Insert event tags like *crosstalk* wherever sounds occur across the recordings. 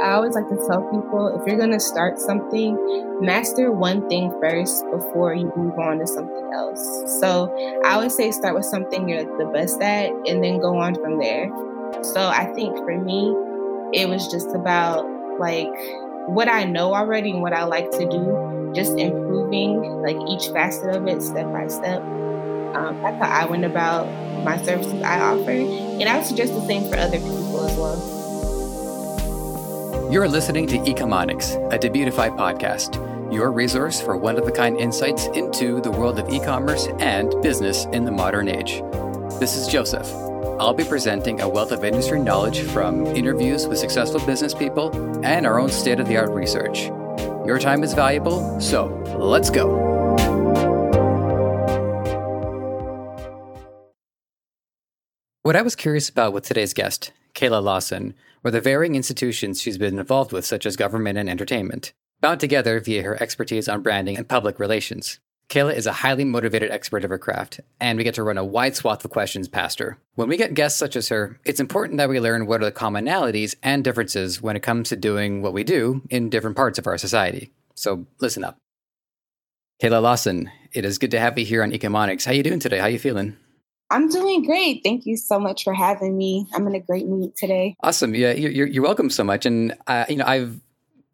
I always like to tell people if you're going to start something, master one thing first before you move on to something else. So I always say start with something you're the best at and then go on from there. So I think for me, it was just about like what I know already and what I like to do, just improving like each facet of it step by step. Um, that's how I went about my services I offer. And I would suggest the same for other people as well. You're listening to Ecomonics, a Debutify podcast, your resource for one of a kind insights into the world of e commerce and business in the modern age. This is Joseph. I'll be presenting a wealth of industry knowledge from interviews with successful business people and our own state of the art research. Your time is valuable, so let's go. What I was curious about with today's guest, Kayla Lawson, were the varying institutions she's been involved with, such as government and entertainment, bound together via her expertise on branding and public relations. Kayla is a highly motivated expert of her craft, and we get to run a wide swath of questions past her. When we get guests such as her, it's important that we learn what are the commonalities and differences when it comes to doing what we do in different parts of our society. So listen up. Kayla Lawson, it is good to have you here on Ecomonics. How are you doing today? How are you feeling? I'm doing great. Thank you so much for having me. I'm in a great mood today. Awesome. Yeah, you're, you're welcome so much. And, uh, you know, I've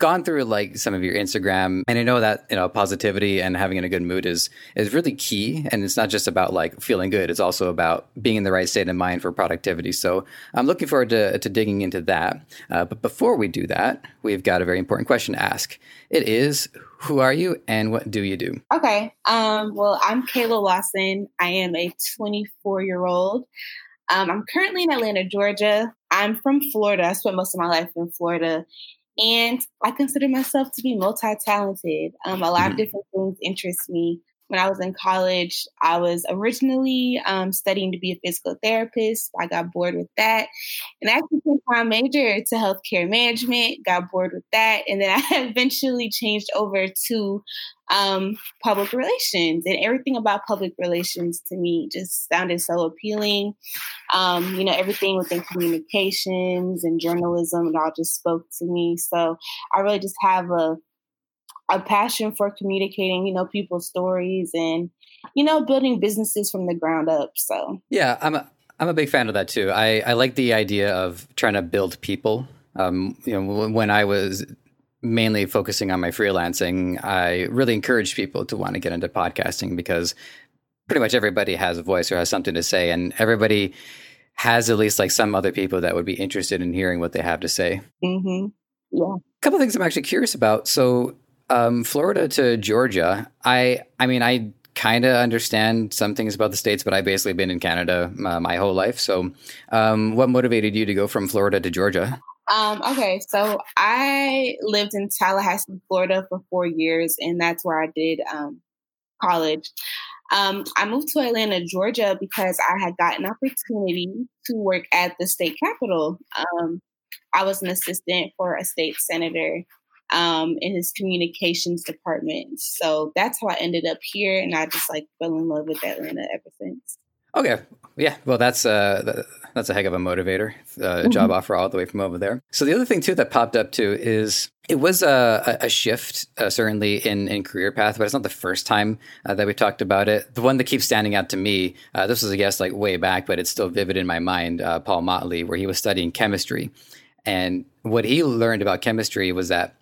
gone through like some of your Instagram and I know that, you know, positivity and having a good mood is, is really key. And it's not just about like feeling good. It's also about being in the right state of mind for productivity. So I'm looking forward to, to digging into that. Uh, but before we do that, we've got a very important question to ask. It is, who are you and what do you do? Okay. Um, well, I'm Kayla Lawson. I am a 24 year old. Um, I'm currently in Atlanta, Georgia. I'm from Florida. I spent most of my life in Florida. And I consider myself to be multi talented. Um, a lot mm-hmm. of different things interest me when I was in college, I was originally um, studying to be a physical therapist. I got bored with that. And I actually changed my major to healthcare management, got bored with that. And then *laughs* I eventually changed over to um, public relations. And everything about public relations to me just sounded so appealing. Um, you know, everything within communications and journalism, it all just spoke to me. So I really just have a a passion for communicating, you know, people's stories and, you know, building businesses from the ground up. So yeah, I'm a I'm a big fan of that too. I I like the idea of trying to build people. Um, you know, when I was mainly focusing on my freelancing, I really encouraged people to want to get into podcasting because pretty much everybody has a voice or has something to say, and everybody has at least like some other people that would be interested in hearing what they have to say. Mm-hmm. Yeah. A couple things I'm actually curious about. So um, Florida to Georgia, I I mean I kind of understand some things about the states, but I've basically been in Canada uh, my whole life. So, um, what motivated you to go from Florida to Georgia? Um, okay, so I lived in Tallahassee, Florida for four years, and that's where I did um, college. Um, I moved to Atlanta, Georgia, because I had gotten an opportunity to work at the state capitol. Um, I was an assistant for a state senator um, in his communications department. So that's how I ended up here, and I just like fell in love with Atlanta ever since. Okay, yeah, well, that's uh, that's a heck of a motivator. Uh, mm-hmm. Job offer all the way from over there. So the other thing too that popped up too is it was a, a shift uh, certainly in in career path, but it's not the first time uh, that we talked about it. The one that keeps standing out to me, uh, this was a guess like way back, but it's still vivid in my mind. Uh, Paul Motley, where he was studying chemistry, and what he learned about chemistry was that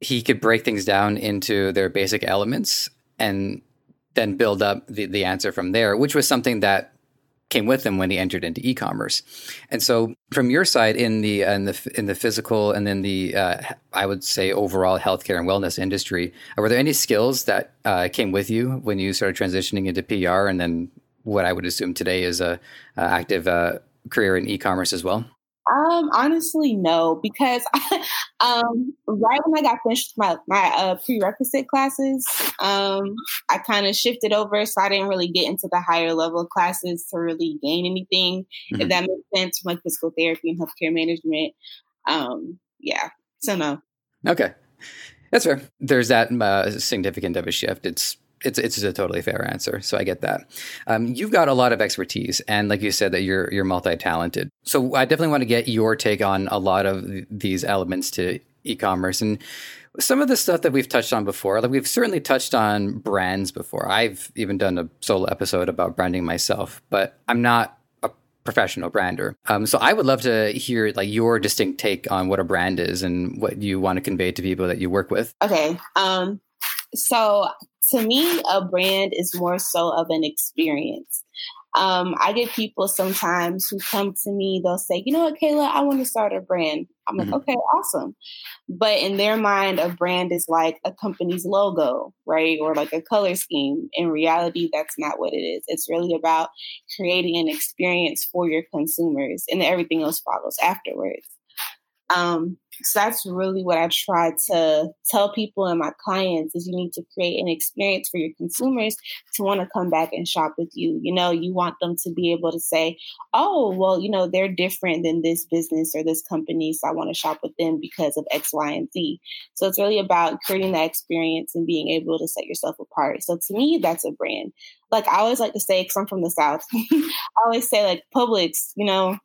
he could break things down into their basic elements and then build up the, the answer from there, which was something that came with him when he entered into e-commerce. And so, from your side in the uh, in the in the physical and then the uh, I would say overall healthcare and wellness industry, were there any skills that uh, came with you when you started transitioning into PR, and then what I would assume today is a, a active uh, career in e-commerce as well? Um, honestly, no, because *laughs* um, right when I got finished with my my uh, prerequisite classes, um, I kind of shifted over, so I didn't really get into the higher level classes to really gain anything. Mm-hmm. If that makes sense, from like physical therapy and healthcare management. Um, yeah, so no. Okay, that's fair. There's that uh, significant of a shift. It's it's it's a totally fair answer. So I get that. Um, you've got a lot of expertise, and like you said, that you're you're multi talented. So I definitely want to get your take on a lot of these elements to e-commerce and some of the stuff that we've touched on before. Like we've certainly touched on brands before. I've even done a solo episode about branding myself, but I'm not a professional brander. Um, so I would love to hear like your distinct take on what a brand is and what you want to convey to people that you work with. Okay. Um, so to me, a brand is more so of an experience. Um, I get people sometimes who come to me, they'll say, you know what, Kayla, I want to start a brand. I'm like, mm-hmm. okay, awesome. But in their mind, a brand is like a company's logo, right? Or like a color scheme. In reality, that's not what it is. It's really about creating an experience for your consumers and everything else follows afterwards. Um, so that's really what I try to tell people and my clients is you need to create an experience for your consumers to want to come back and shop with you. You know, you want them to be able to say, "Oh, well, you know, they're different than this business or this company, so I want to shop with them because of X, Y, and Z." So it's really about creating that experience and being able to set yourself apart. So to me, that's a brand. Like I always like to say, because I'm from the South, *laughs* I always say like Publix, you know,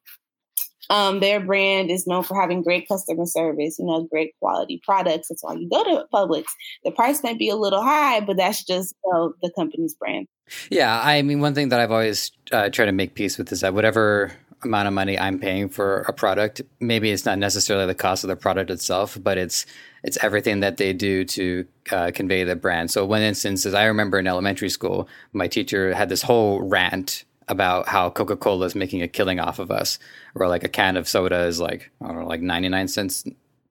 um, their brand is known for having great customer service, you know, great quality products. That's why you go to Publix. The price might be a little high, but that's just you know, the company's brand. Yeah, I mean, one thing that I've always uh, tried to make peace with is that whatever amount of money I'm paying for a product, maybe it's not necessarily the cost of the product itself, but it's it's everything that they do to uh, convey the brand. So one instance is I remember in elementary school, my teacher had this whole rant about how Coca Cola is making a killing off of us, or like a can of soda is like I don't know, like ninety nine cents.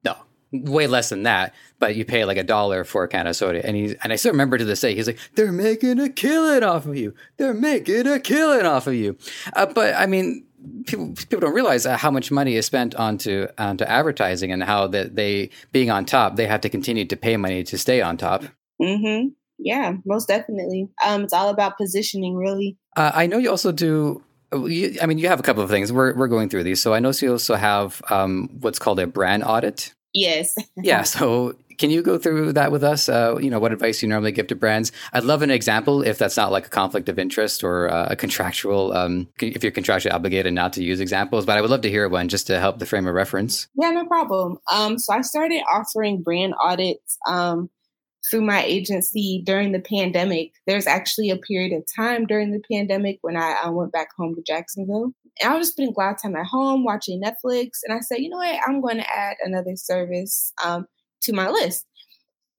No, way less than that. But you pay like a dollar for a can of soda, and he and I still remember to this day, he's like, "They're making a killing off of you. They're making a killing off of you." Uh, but I mean, people people don't realize how much money is spent onto onto advertising and how that they being on top, they have to continue to pay money to stay on top. Mm-hmm. Yeah, most definitely. Um, it's all about positioning, really. Uh, I know you also do. You, I mean, you have a couple of things. We're we're going through these, so I know you also have um, what's called a brand audit. Yes. *laughs* yeah. So can you go through that with us? Uh, you know, what advice you normally give to brands? I'd love an example if that's not like a conflict of interest or uh, a contractual, um, if you're contractually obligated not to use examples, but I would love to hear one just to help the frame of reference. Yeah, no problem. Um, so I started offering brand audits um, through my agency during the pandemic. There's actually a period of time during the pandemic when I, I went back home to Jacksonville. And I was just spending a lot of time at home watching Netflix. And I said, you know what? I'm going to add another service um, to my list.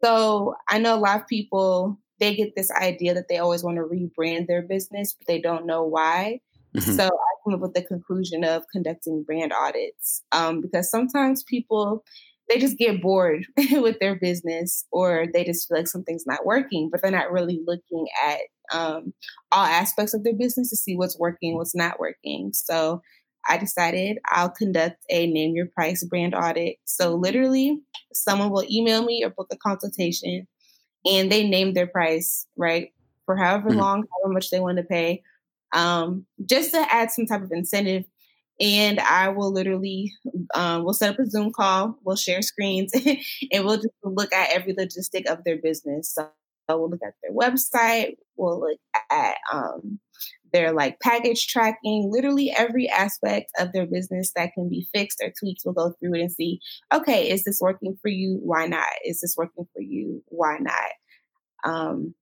So I know a lot of people, they get this idea that they always want to rebrand their business, but they don't know why. Mm-hmm. So I came up with the conclusion of conducting brand audits um, because sometimes people they just get bored *laughs* with their business or they just feel like something's not working, but they're not really looking at um, all aspects of their business to see what's working, what's not working. So I decided I'll conduct a name your price brand audit. So literally, someone will email me or book a consultation and they name their price, right? For however mm-hmm. long, however much they want to pay, um, just to add some type of incentive and I will literally um, we'll set up a Zoom call, we'll share screens, *laughs* and we'll just look at every logistic of their business. So we'll look at their website, we'll look at um, their like package tracking, literally every aspect of their business that can be fixed or tweaked. We'll go through it and see, okay, is this working for you? Why not? Is this working for you? Why not? Um,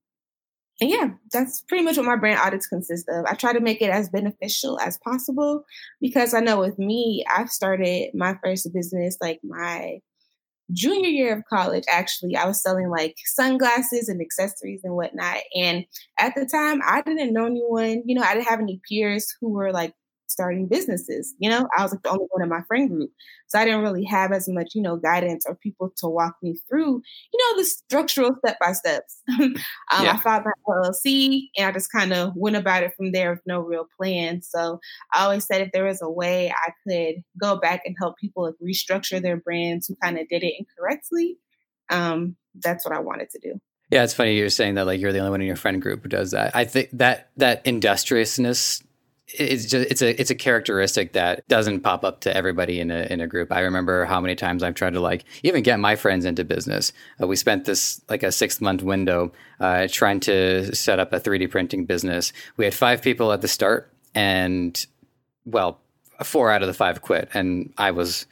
and yeah, that's pretty much what my brand audits consist of. I try to make it as beneficial as possible because I know with me, I've started my first business like my junior year of college. Actually, I was selling like sunglasses and accessories and whatnot. And at the time, I didn't know anyone, you know, I didn't have any peers who were like starting businesses. You know, I was like the only one in my friend group. So I didn't really have as much, you know, guidance or people to walk me through, you know, the structural step by steps. *laughs* um, yeah. I filed my LLC and I just kind of went about it from there with no real plan. So I always said if there was a way I could go back and help people like restructure their brands who kind of did it incorrectly, um, that's what I wanted to do. Yeah, it's funny you're saying that like you're the only one in your friend group who does that. I think that that industriousness it's just it's a it's a characteristic that doesn't pop up to everybody in a in a group. I remember how many times I've tried to like even get my friends into business. Uh, we spent this like a six month window uh, trying to set up a 3D printing business. We had five people at the start, and well, four out of the five quit, and I was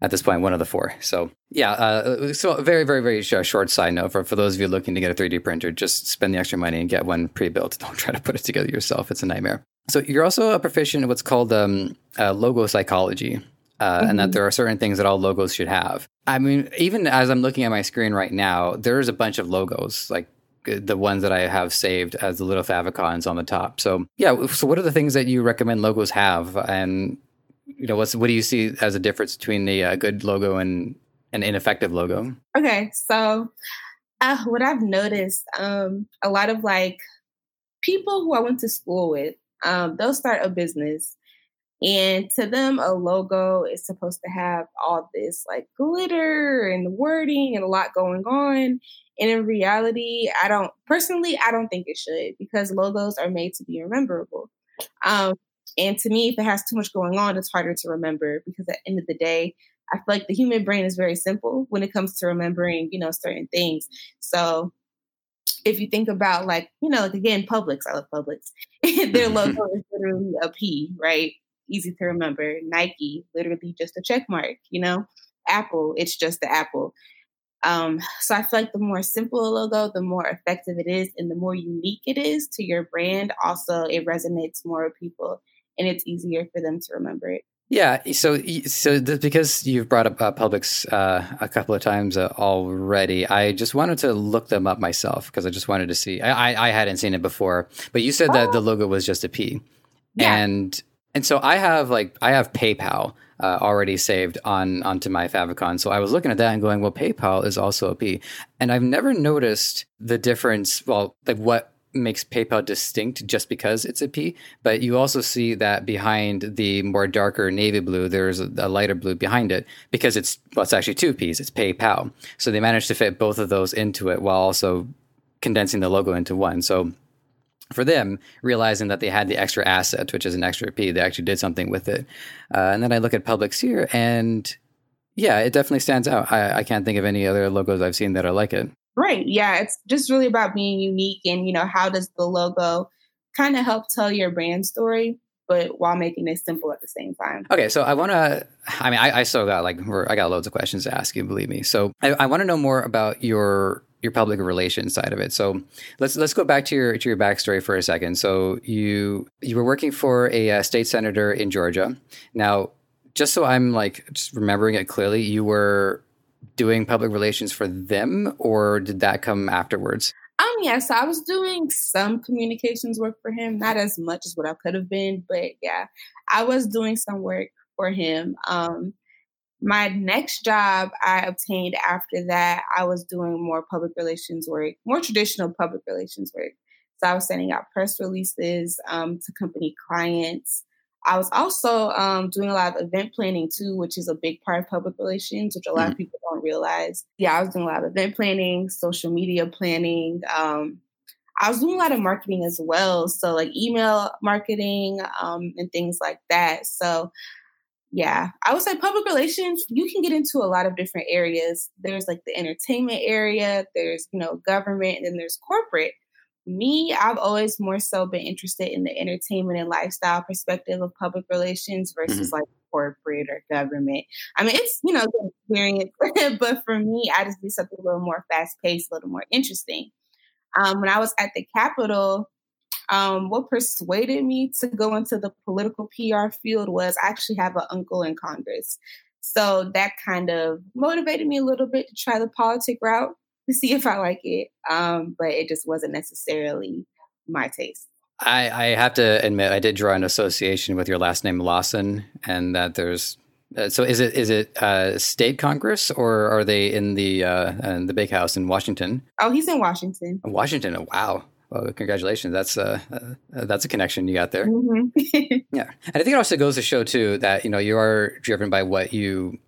at this point one of the four. So yeah, uh, so very very very short side note for for those of you looking to get a 3D printer, just spend the extra money and get one pre-built. *laughs* Don't try to put it together yourself; it's a nightmare. So you're also a proficient in what's called um, uh, logo psychology. Uh, mm-hmm. And that mm-hmm. there are certain things that all logos should have. I mean, even as I'm looking at my screen right now, there's a bunch of logos, like uh, the ones that I have saved as the little favicons on the top. So yeah, so what are the things that you recommend logos have, and you know, what's what do you see as a difference between the uh, good logo and an ineffective logo? Okay, so uh, what I've noticed, um, a lot of like people who I went to school with, um, they'll start a business, and to them, a logo is supposed to have all this like glitter and wording and a lot going on. And in reality, I don't personally, I don't think it should because logos are made to be rememberable. Um, and to me, if it has too much going on, it's harder to remember because at the end of the day, I feel like the human brain is very simple when it comes to remembering, you know, certain things. So if you think about like, you know, like again, Publix, I love Publix. *laughs* Their logo *laughs* is literally a P, right? Easy to remember. Nike, literally just a check mark, you know? Apple, it's just the apple. Um, so I feel like the more simple a logo, the more effective it is, and the more unique it is to your brand. Also, it resonates more with people and it's easier for them to remember it. Yeah, so so because you've brought up uh, Publix uh, a couple of times uh, already, I just wanted to look them up myself because I just wanted to see. I, I, I hadn't seen it before, but you said oh. that the oh. logo was just a P, yeah. and and so I have like I have PayPal uh, already saved on onto my favicon. So I was looking at that and going, well, PayPal is also a P, and I've never noticed the difference. Well, like what makes PayPal distinct just because it's a P, but you also see that behind the more darker navy blue, there's a, a, lighter blue behind it because it's well, it's actually two P's. It's PayPal, so they managed to fit both of those into it while also condensing the logo into one. So for them, realizing that they had the extra asset, which is an extra P, they actually did something with it. Uh, and then I look at Publix here, and yeah, it definitely stands out. I, I can't think of any other logos I've seen that are like it. Right. Yeah. It's just really about being unique and, you know, how does the logo kind of help tell your brand story, but while making it simple at the same time. Okay. So I want to, I mean, I, I, still got like, I got loads of questions to ask you, believe me. So I, I want to know more about your, your public relations side of it. So let's let's go back to your to your backstory for a second. So you you were working for a, a uh, state senator in Georgia. Now, just so I'm like just remembering it clearly, you were doing public relations for them, or did that come afterwards? Um, yeah, so I was doing some communications work for him, not as much as what I could have been, but yeah, I was doing some work for him. Um, my next job I obtained after that, I was doing more public relations work, more traditional public relations work. So I was sending out press releases um, to company clients. I was also um, doing a lot of event planning too, which is a big part of public relations, which a lot mm-hmm. of people don't realize. Yeah, I was doing a lot of event planning, social media planning. Um, I was doing a lot of marketing as well. So, like email marketing um, and things like that. So, yeah, I would say public relations, you can get into a lot of different areas. There's like the entertainment area, there's, you know, government, and then there's corporate me, I've always more so been interested in the entertainment and lifestyle perspective of public relations versus mm-hmm. like corporate or government. I mean, it's, you know, good experience, *laughs* but for me, I just need something a little more fast paced, a little more interesting. Um, when I was at the Capitol, um, what persuaded me to go into the political PR field was I actually have an uncle in Congress. So that kind of motivated me a little bit to try the politic route *laughs* to see if I like it. Um, but it just wasn't necessarily my taste. I, I have to admit, I did draw an association with your last name Lawson, and that there's. Uh, so is it is it uh, state Congress or are they in the uh, in the big house in Washington? Oh, he's in Washington. Washington. Oh, wow. Well, congratulations. That's uh, uh, that's a connection you got there. Mm-hmm. *laughs* yeah, and I think it also goes to show too that you know you are driven by what you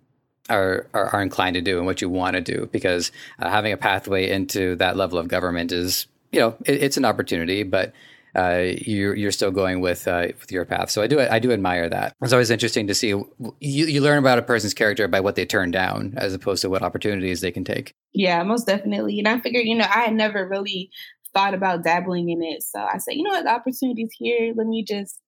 are, are, are inclined to do and what you want to do because uh, having a pathway into that level of government is you know it, it's an opportunity but uh, you're you're still going with uh, with your path. So I do I do admire that. It's always interesting to see you you learn about a person's character by what they turn down as opposed to what opportunities they can take. Yeah, most definitely. And I figured, you know, I had never really thought about dabbling in it. So I said, you know what, the opportunity's here. Let me just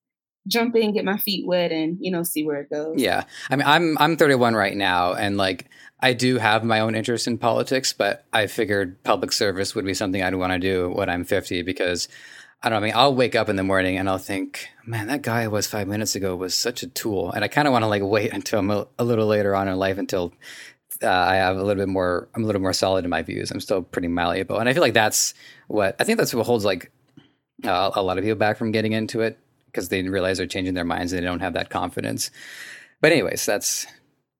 jump in, get my feet wet, and you know, see where it goes. Yeah, I mean, I'm I'm 31 right now, and like I do have my own interest in politics, but I figured public service would be something I'd want to do when I'm 50 because I don't know. I mean, I'll wake up in the morning and I'll think, man, that guy I was five minutes ago was such a tool, and I kind of want to like wait *laughs* until I'm a, a, little later on in life until uh, I have a little bit more. I'm a little more solid in my views. I'm still pretty malleable, and I feel like that's what I think that's what holds like uh, a lot of people back from getting into it because they realize they're changing their minds and they don't have that confidence. But anyways, that's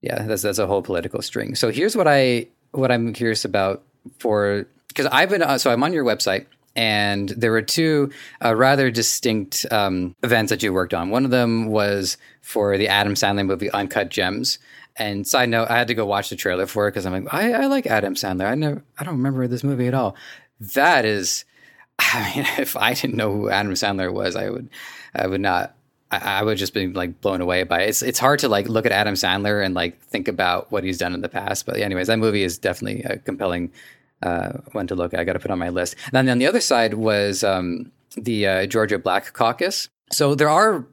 yeah, that's that's a whole political string. So here's what I what I'm curious about for because I've been uh, so I'm on your website and there were two uh, rather distinct um, events that you worked on. One of them was for the Adam Sandler movie Uncut Gems. And side note, I had to go watch the trailer for it because I'm like, I, I like Adam Sandler. I never, I don't remember this movie at all. That is, *laughs* I mean, if I didn't know who Adam Sandler was, I would I would not. I, would just be like blown away by it. It's it's hard to like look at Adam Sandler and like think about what he's done in the past. But anyways, that movie is definitely a compelling uh, one to look at. I got to put on my list. And then on the other side was um, the uh, Georgia Black Caucus. So there are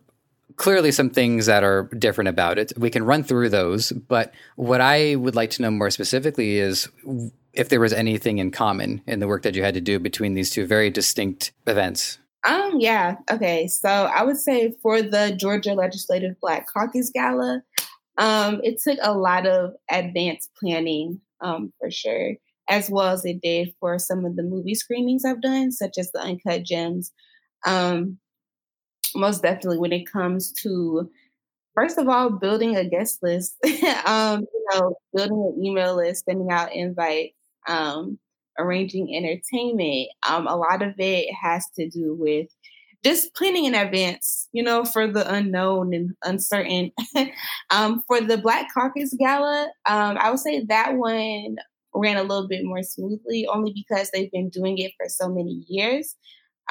clearly some things that are different about it. We can run through those, but what I would like to know more specifically is if there was anything in common in the work that you had to do between these two very distinct events. Um, yeah. Okay. So I would say for the Georgia Legislative Black Caucus Gala, um, it took a lot of advanced planning, um, for sure, as well as it did for some of the movie screenings I've done, such as the Uncut Gems. Um, most definitely when it comes to first of all, building a guest list, *laughs* um, you know, building an email list, sending out invites, um, arranging entertainment. Um, a lot of it has to do with just planning in advance, you know, for the unknown and uncertain. *laughs* um, for the Black Caucus Gala, um, I would say that one ran a little bit more smoothly, only because they've been doing it for so many years.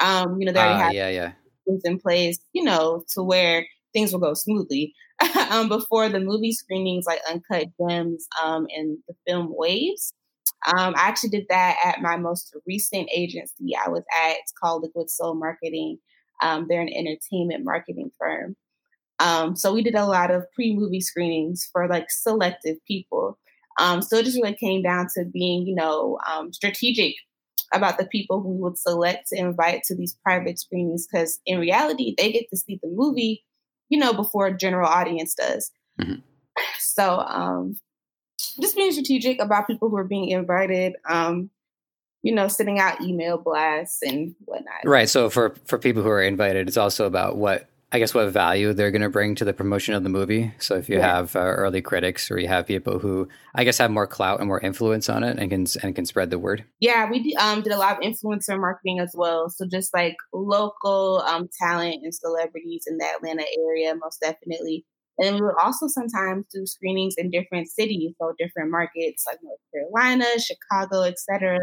Um, you know, they already uh, have yeah, yeah. things in place, you know, to where things will go smoothly. *laughs* um, before the movie screenings like Uncut Gems um, and the film Waves, um, I actually did that at my most recent agency I was at. It's called Liquid Soul Marketing. Um, they're an entertainment marketing firm. Um, so we did a lot of pre-movie screenings for like selective people. Um, so it just really came down to being, you know, um, strategic about the people who we would select to invite to these private screenings because in reality they get to see the movie, you know, before a general audience does. Mm-hmm. *laughs* So um, just being strategic about people who are being invited. Um, you know, sending out email blasts and whatnot. Right. So for for people who are invited, it's also about what I guess what value they're going to bring to the promotion of the movie. So if you yeah. have uh, early critics or you have people who I guess have more clout and more influence on it and can and can spread the word. Yeah, we um, did a lot of influencer marketing as well. So just like local um, talent and celebrities in the Atlanta area, most definitely. And we would also sometimes do screenings in different cities, so different markets like North Carolina, Chicago, etc.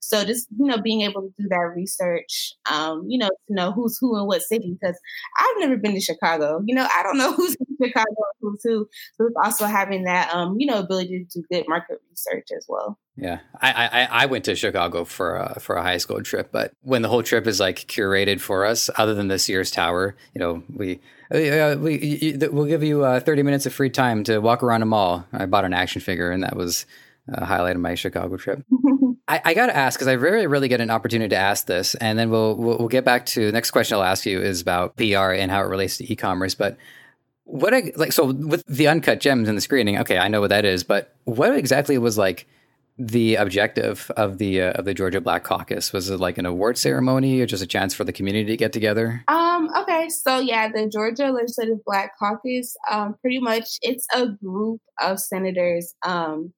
So just you know, being able to do that research, um, you know, to know who's who in what city. Because I've never been to Chicago. You know, I don't know *laughs* who's in Chicago, who's who. So it's also having that, um, you know, ability to do good market research as well. Yeah, I, I I went to Chicago for a, for a high school trip, but when the whole trip is like curated for us, other than the Sears Tower, you know, we uh, we we'll give you uh, 30 minutes of free time to walk around a mall. I bought an action figure, and that was a highlight of my Chicago trip. *laughs* I, I got to ask because I rarely get an opportunity to ask this, and then we'll, we'll, we'll get back to the next question. I'll ask you is about PR and how it relates to e-commerce, but. What I, like so with the uncut gems in the screening? Okay, I know what that is, but what exactly was like the objective of the uh, of the Georgia Black Caucus? Was it like an award ceremony or just a chance for the community to get together? Um, okay, so yeah, the Georgia Legislative Black Caucus, um, pretty much it's a group of senators um,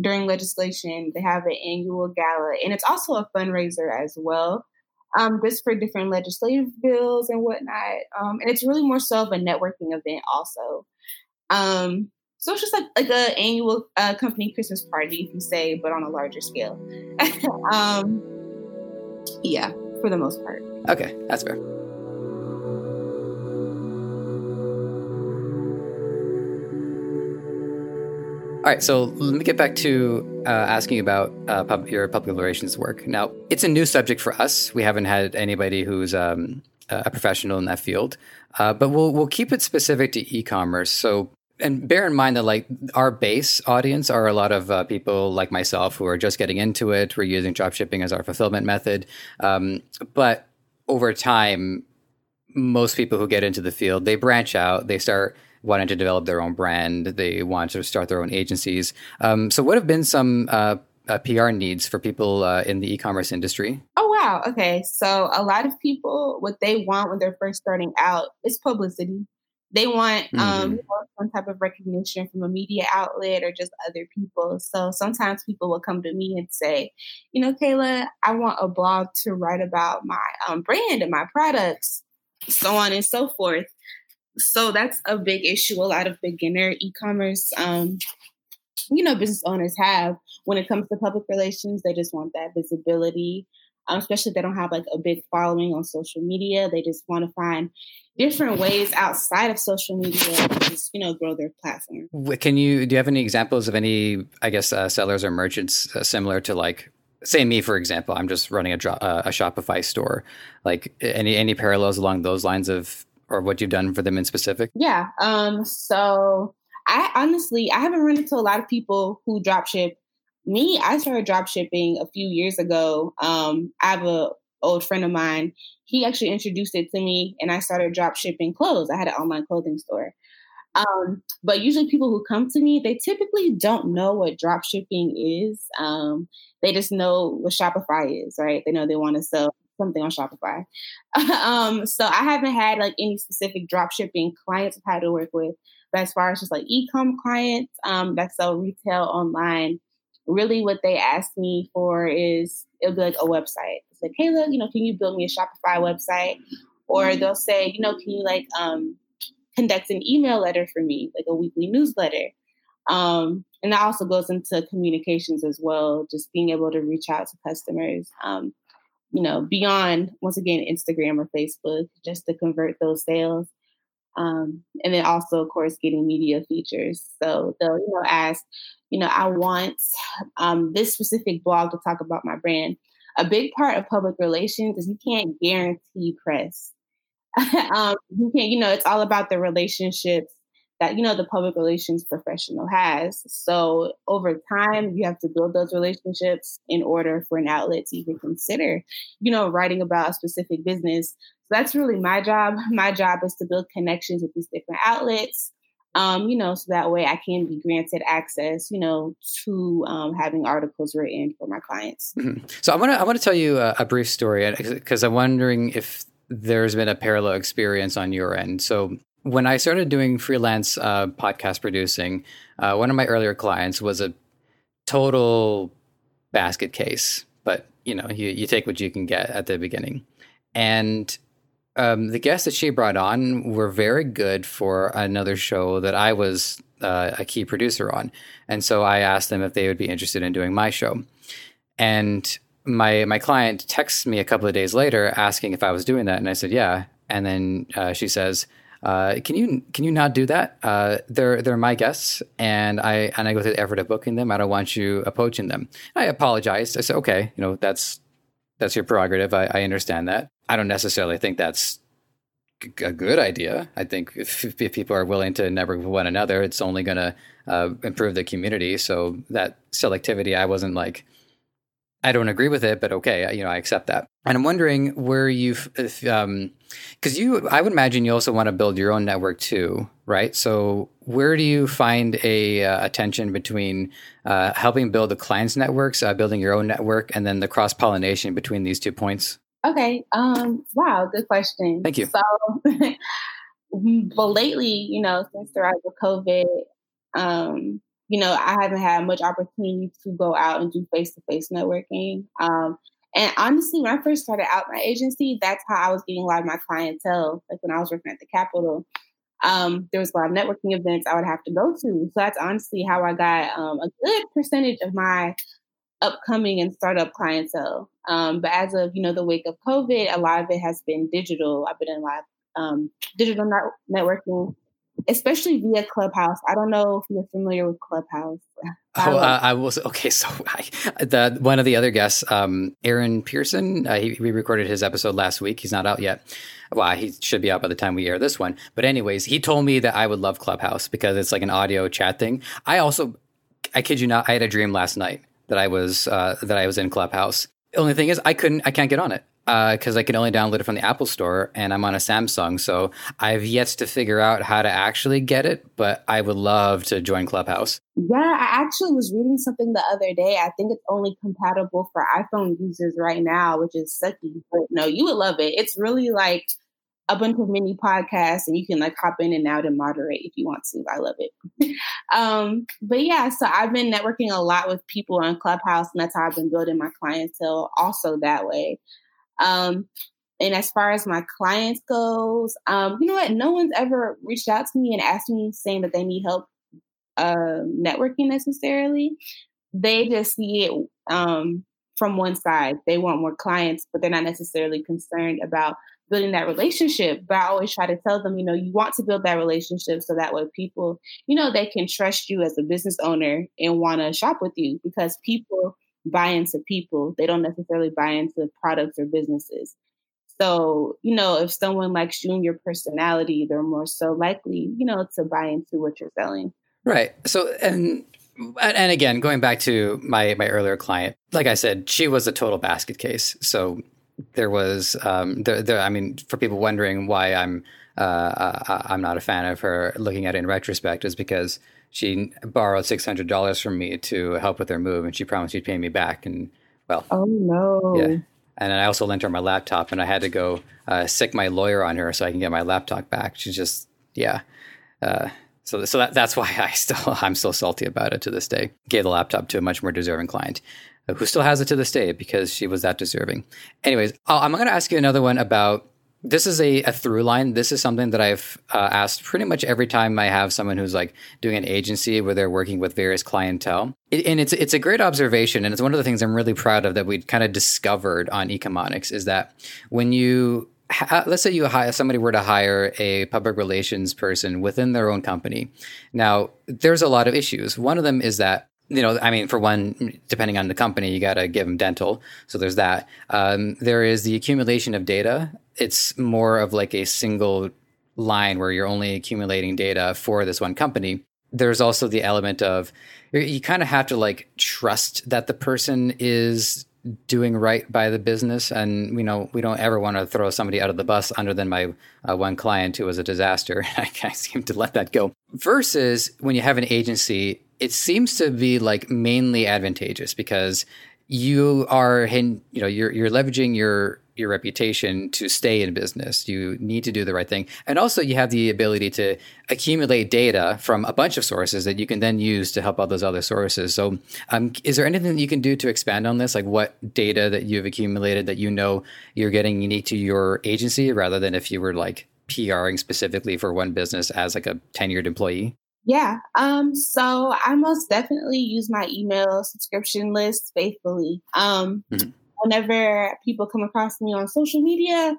during legislation. They have an annual gala, and it's also a fundraiser as well. Um, just for different legislative bills and whatnot. Um, and it's really more so of a networking event also. Um, so it's just like like an annual uh, company Christmas party, you say, but on a larger scale. *laughs* um, yeah, for the most part. Okay, that's fair. All right, so let me get back to uh, asking about uh, pub- your public relations work. Now, it's a new subject for us. We haven't had anybody who's um, a professional in that field, uh, but we'll we'll keep it specific to e-commerce. So, and bear in mind that like our base audience are a lot of uh, people like myself who are just getting into it. We're using drop shipping as our fulfillment method, um, but over time, most people who get into the field they branch out. They start wanting to develop their own brand. They want to start their own agencies. Um, so, what have been some uh, uh, PR needs for people uh, in the e-commerce industry? Oh wow, okay. So a lot of people, what they want when they're first starting out is publicity. They want um, mm-hmm. um, some type of recognition from a media outlet or just other people. So sometimes people will come to me and say, you know, Kayla, I want a blog to write about my um, brand and my products, so on and so forth so that's a big issue a lot of beginner e-commerce um, you know business owners have. When it comes to public relations they just want that visibility um, especially if they don't have like a big following on social media. They just want to find different ways outside of social media to just you know grow their platform. Can you do you have any examples of any i guess uh, sellers or merchants uh, similar to like say me for example i'm just running a, uh, a shopify store. Like any any parallels along those lines of or what you've done for them in specific? Yeah. Um, so I honestly I haven't run into a lot of people who drop ship. Me, I started drop shipping a few years ago. Um, I have a old friend of mine. He actually introduced it to me, and I started drop shipping clothes. I had an online clothing store. Um, but usually, people who come to me, they typically don't know what drop shipping is. Um, they just know what Shopify is, right? They know they want to sell something on Shopify. *laughs* um, so I haven't had like any specific drop shipping clients I've had to work with. But as far as just like e-com clients um, that sell retail online, really what they ask me for is it'll be like a website. It's like, hey, look, you know, can you build me a Shopify website? Or they'll say, you know, can you like um, conduct an email letter for me, like a weekly newsletter? Um, and that also goes into communications as well, just being able to reach out to customers. Um, you know, beyond once again Instagram or Facebook, just to convert those sales. Um, and then also, of course, getting media features. So they'll, you know, ask, you know, I want um, this specific blog to talk about my brand. A big part of public relations is you can't guarantee press. *laughs* um, you can't, you know, it's all about the relationships that you know the public relations professional has. So over time, you have to build those relationships in order for an outlet to even consider, you know, writing about a specific business. So that's really my job. *laughs* My job is to build connections with these different outlets. Um, you know, so that way I can be granted access, you know, to um, having articles written for my clients. Mm-hmm. So I want to I want to tell you a, a brief story because I'm wondering if there's been a parallel experience on your end. So when I started doing freelance uh, podcast producing, uh, one of my earlier clients was a total basket case, but you know, you, you take what you can get at the beginning. And um, the guests that she brought on were very good for another show that I was uh, a key producer on. And so I asked them if they would be interested in doing my show. And my my client texts me a couple of days later asking if I was doing that, and I said yeah. And then uh, she says, uh, can you can you not do that? Uh, they're they're my guests, and I and I go through the effort of booking them. I don't want you approaching them. I apologized. I said, okay, you know that's that's your prerogative. I, I understand that. I don't necessarily think that's a good idea. I think if, if, people are willing to network with one another, it's only going to uh, improve the community. So that selectivity, I wasn't like I don't agree with it, but okay, you know, I accept that. And I'm wondering where you've, um, because you, I would imagine you also want to build your own network too, right? So where do you find a, uh, a tension between uh, helping build the client's networks, uh, building your own network, and then the cross pollination between these two points? Okay. Um. Wow. Good question. Thank you. So, *laughs* well, lately, you know, since the rise of COVID, um, you know, I haven't had much opportunity to go out and do face to face networking. Um, and honestly, when I first started out my agency, that's how I was getting a lot of my clientele. Like when I was working at the Capitol, um, there was a lot of networking events I would have to go to. So that's honestly how I got um, a good percentage of my upcoming and startup clientele. Um, but as of you know the wake of COVID, a lot of it has been digital. I've been in live um, digital networking, especially via Clubhouse. I don't know if you're familiar with Clubhouse. Oh, uh, I was okay. So *laughs* I, the one of the other guests, um, Aaron Pearson, uh, he, we recorded his episode last week. He's not out yet. Well, he should be out by the time we air this one. But anyways, he told me that I would love Clubhouse because it's like an audio chat thing. I also, I kid you not, I had a dream last night that I was uh, that I was in Clubhouse. The only thing is, I couldn't, I can't get on it because uh, I can only download it from the Apple Store, and I'm on a Samsung, so I've yet to figure out how to actually get it. But I would love to join Clubhouse. Yeah, I actually was reading something the other day. I think it's only compatible for iPhone users right now, which is sucky. But no, you would love it. It's really like a bunch of mini podcasts and you can like hop in and out and moderate if you want to. I love it. *laughs* um, but yeah, so I've been networking a lot with people on Clubhouse and that's how I've been building my clientele also that way. Um, and as far as my clients goes, um, you know what? No one's ever reached out to me and asked me saying that they need help uh, networking necessarily. They just see it um, from one side. They want more clients, but they're not necessarily concerned about building that relationship. But I always try to tell them, you know, you want to build that relationship so that way people, you know, they can trust you as a business owner and want to shop with you because people buy into people. They don't necessarily buy into products or businesses. So, you know, if someone likes you and your personality, they're more so likely, you know, to buy into what you're selling. Right. So, and and again, going back to my my earlier client, like I said, she was a total basket case. So there was, um, there, there I mean, for people wondering why I'm uh, uh I'm not a fan of her, looking at it in retrospect, is because she borrowed six hundred dollars from me to help with her move, and she promised she'd pay me back. And well, oh no, yeah. And I also lent her my laptop, and I had to go uh, sic my lawyer on her so I can get my laptop back. She's just yeah. Uh, so so that, that's why I still *laughs* I'm still salty about it to this day. Gave the laptop to a much more deserving client uh, who still has it to this day because she was that deserving. Anyways, I'm going to ask you another one about this is a, a through line. This is something that I've uh, asked pretty much every time I have someone who's like doing an agency where they're working with various clientele. It, and it's it's a great observation, and it's one of the things I'm really proud of that we kind of discovered on Ecomonics is that when you ha- let's say you hire somebody were to hire a public relations person within their own company. Now, there's a lot of issues. One of them is that you know, I mean, for one, depending on the company, you got to give them dental. So there's that. Um, there is the accumulation of data. It's more of like a single line where you're only accumulating data for this one company. There's also the element of you kind of have to like trust that the person is doing right by the business. And you know we don't ever want to throw somebody out of the bus other than my uh, one client who was a disaster. *laughs* I seem to let that go. Versus when you have an agency it seems to be like mainly advantageous because you are you know you're you're leveraging your your reputation to stay in business. You need to do the right thing. And also you have the ability to accumulate data from a bunch of sources that you can then use to help out those other sources. So um, is there anything that you can do to expand on this? Like what data that you've accumulated that you know you're getting unique to your agency rather than if you were like PRing specifically for one business as like a tenured employee? Yeah. Um, so I most definitely use my email subscription list faithfully. Um, mm-hmm. Whenever people come across me on social media,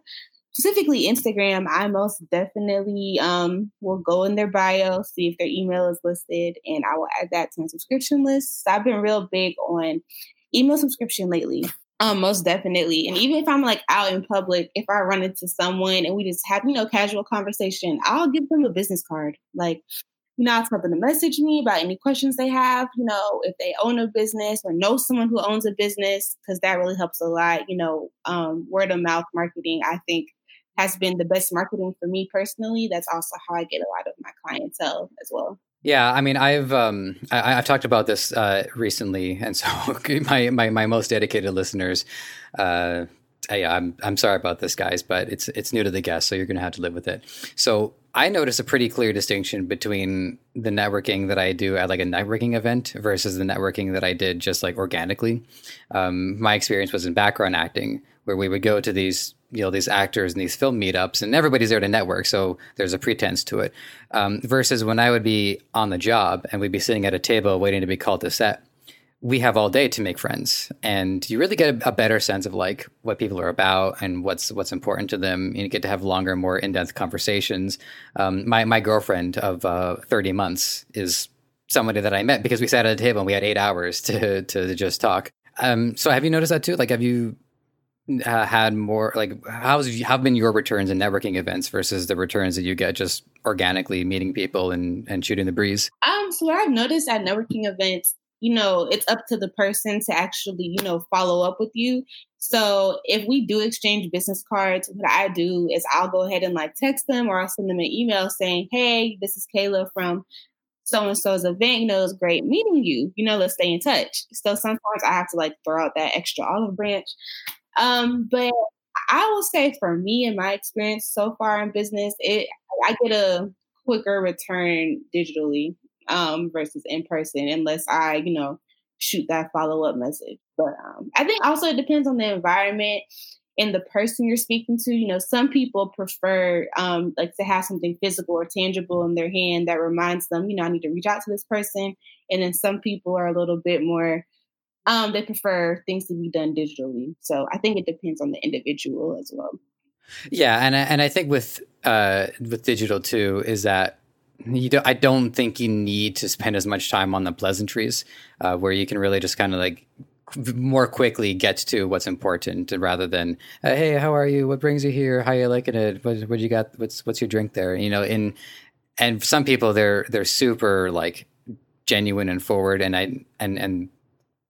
specifically Instagram, I most definitely um, will go in their bio, see if their email is listed, and I will add that to my subscription list. So I've been real big on email subscription lately. Um, most definitely. And even if I'm like out in public, if I run into someone and we just have, you know, casual conversation, I'll give them a business card. Like you know, ask them to message me about any questions they have, you know, if they own a business or know someone who owns a business, because that really helps a lot. You know, um, word of mouth marketing, I think, has been the best marketing for me personally. That's also how I get a lot of my clientele as well. Yeah, I mean, I've um, I, have talked about this uh, recently, and so *laughs* my, my my most dedicated listeners, uh, I, I'm I'm sorry about this, guys, but it's it's new to the guest, so you're going to have to live with it. So I notice a pretty clear distinction between the networking that I do at like a networking event versus the networking that I did just like organically. Um, my experience was in background acting, where we would go to these you know these actors and these film meetups, and everybody's there to network, so there's a pretense to it. Um, versus when I would be on the job and we'd be sitting at a table waiting to be called to set we have all day to make friends. And you really get a, a, better sense of like what people are about and what's what's important to them. You get to have longer more in-depth conversations. Um, my, my girlfriend of uh, 30 months is somebody that i met because we sat at a table and we had eight hours to, to just talk. Um, so have you noticed that too? Like have you uh, had more like how's how have been your returns in networking events versus the returns that you get just organically meeting people and and shooting the breeze? Um so what i've noticed at networking events you know, it's up to the person to actually, you know, follow up with you. So if we do exchange business cards, what I do is I'll go ahead and like text them or I'll send them an email saying, Hey, this is Kayla from so and so's event. You know, it was great meeting you. You know, let's stay in touch. So sometimes I have to like throw out that extra olive branch. Um, but I will say for me and my experience so far in business, it I get a quicker return digitally um, versus in person, unless I, you know, shoot that follow up message. But um, I think also it depends on the environment and the person you're speaking to. You know, some people prefer um, like to have something physical or tangible in their hand that reminds them, you know, I need to reach out to this person. And then some people are a little bit more, um, they prefer things to be done digitally. So I think it depends on the individual as well. Yeah, and and I think with uh, with digital too is that you do, I don't think you need to spend as much time on the pleasantries, uh, where you can really just kind of like more quickly get to what's important rather than uh, hey how are you? What brings you here? How are you liking it? What what you got? What's what's your drink there? You know in and some people they're they're super like genuine and forward and I and and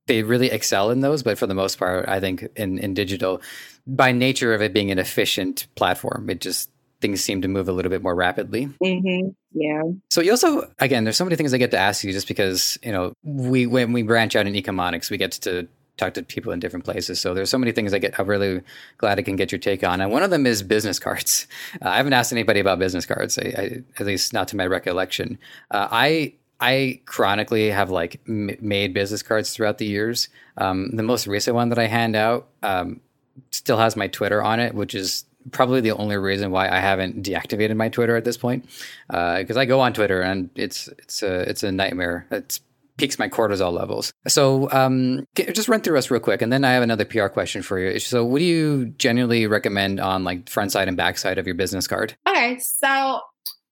they really excel in those but for the most part I think in in digital by nature of it being an efficient platform it just things seem to move a little bit more rapidly. Mm-hmm. Yeah. So you also, again, there's so many things I get to ask you just because, you know, we, when we branch out in Ecomonics, we get to talk to people in different places. So there's so many things I get, I'm really glad I can get your take on. And one of them is business cards. *laughs* Uh, I haven't asked anybody about business cards, I, I, at least not to my recollection. Uh, I, I chronically have like m- made business cards throughout the years. Um, the most recent one that I hand out um, still has my Twitter on it, which is probably the only reason why I haven't deactivated my Twitter at this point, because uh, I go on Twitter and it's it's a it's a nightmare. It peaks my cortisol levels. So um, just run through us real quick, and then I have another PR question for you. So, what do you generally recommend on like front side and back side of your business card? Okay, so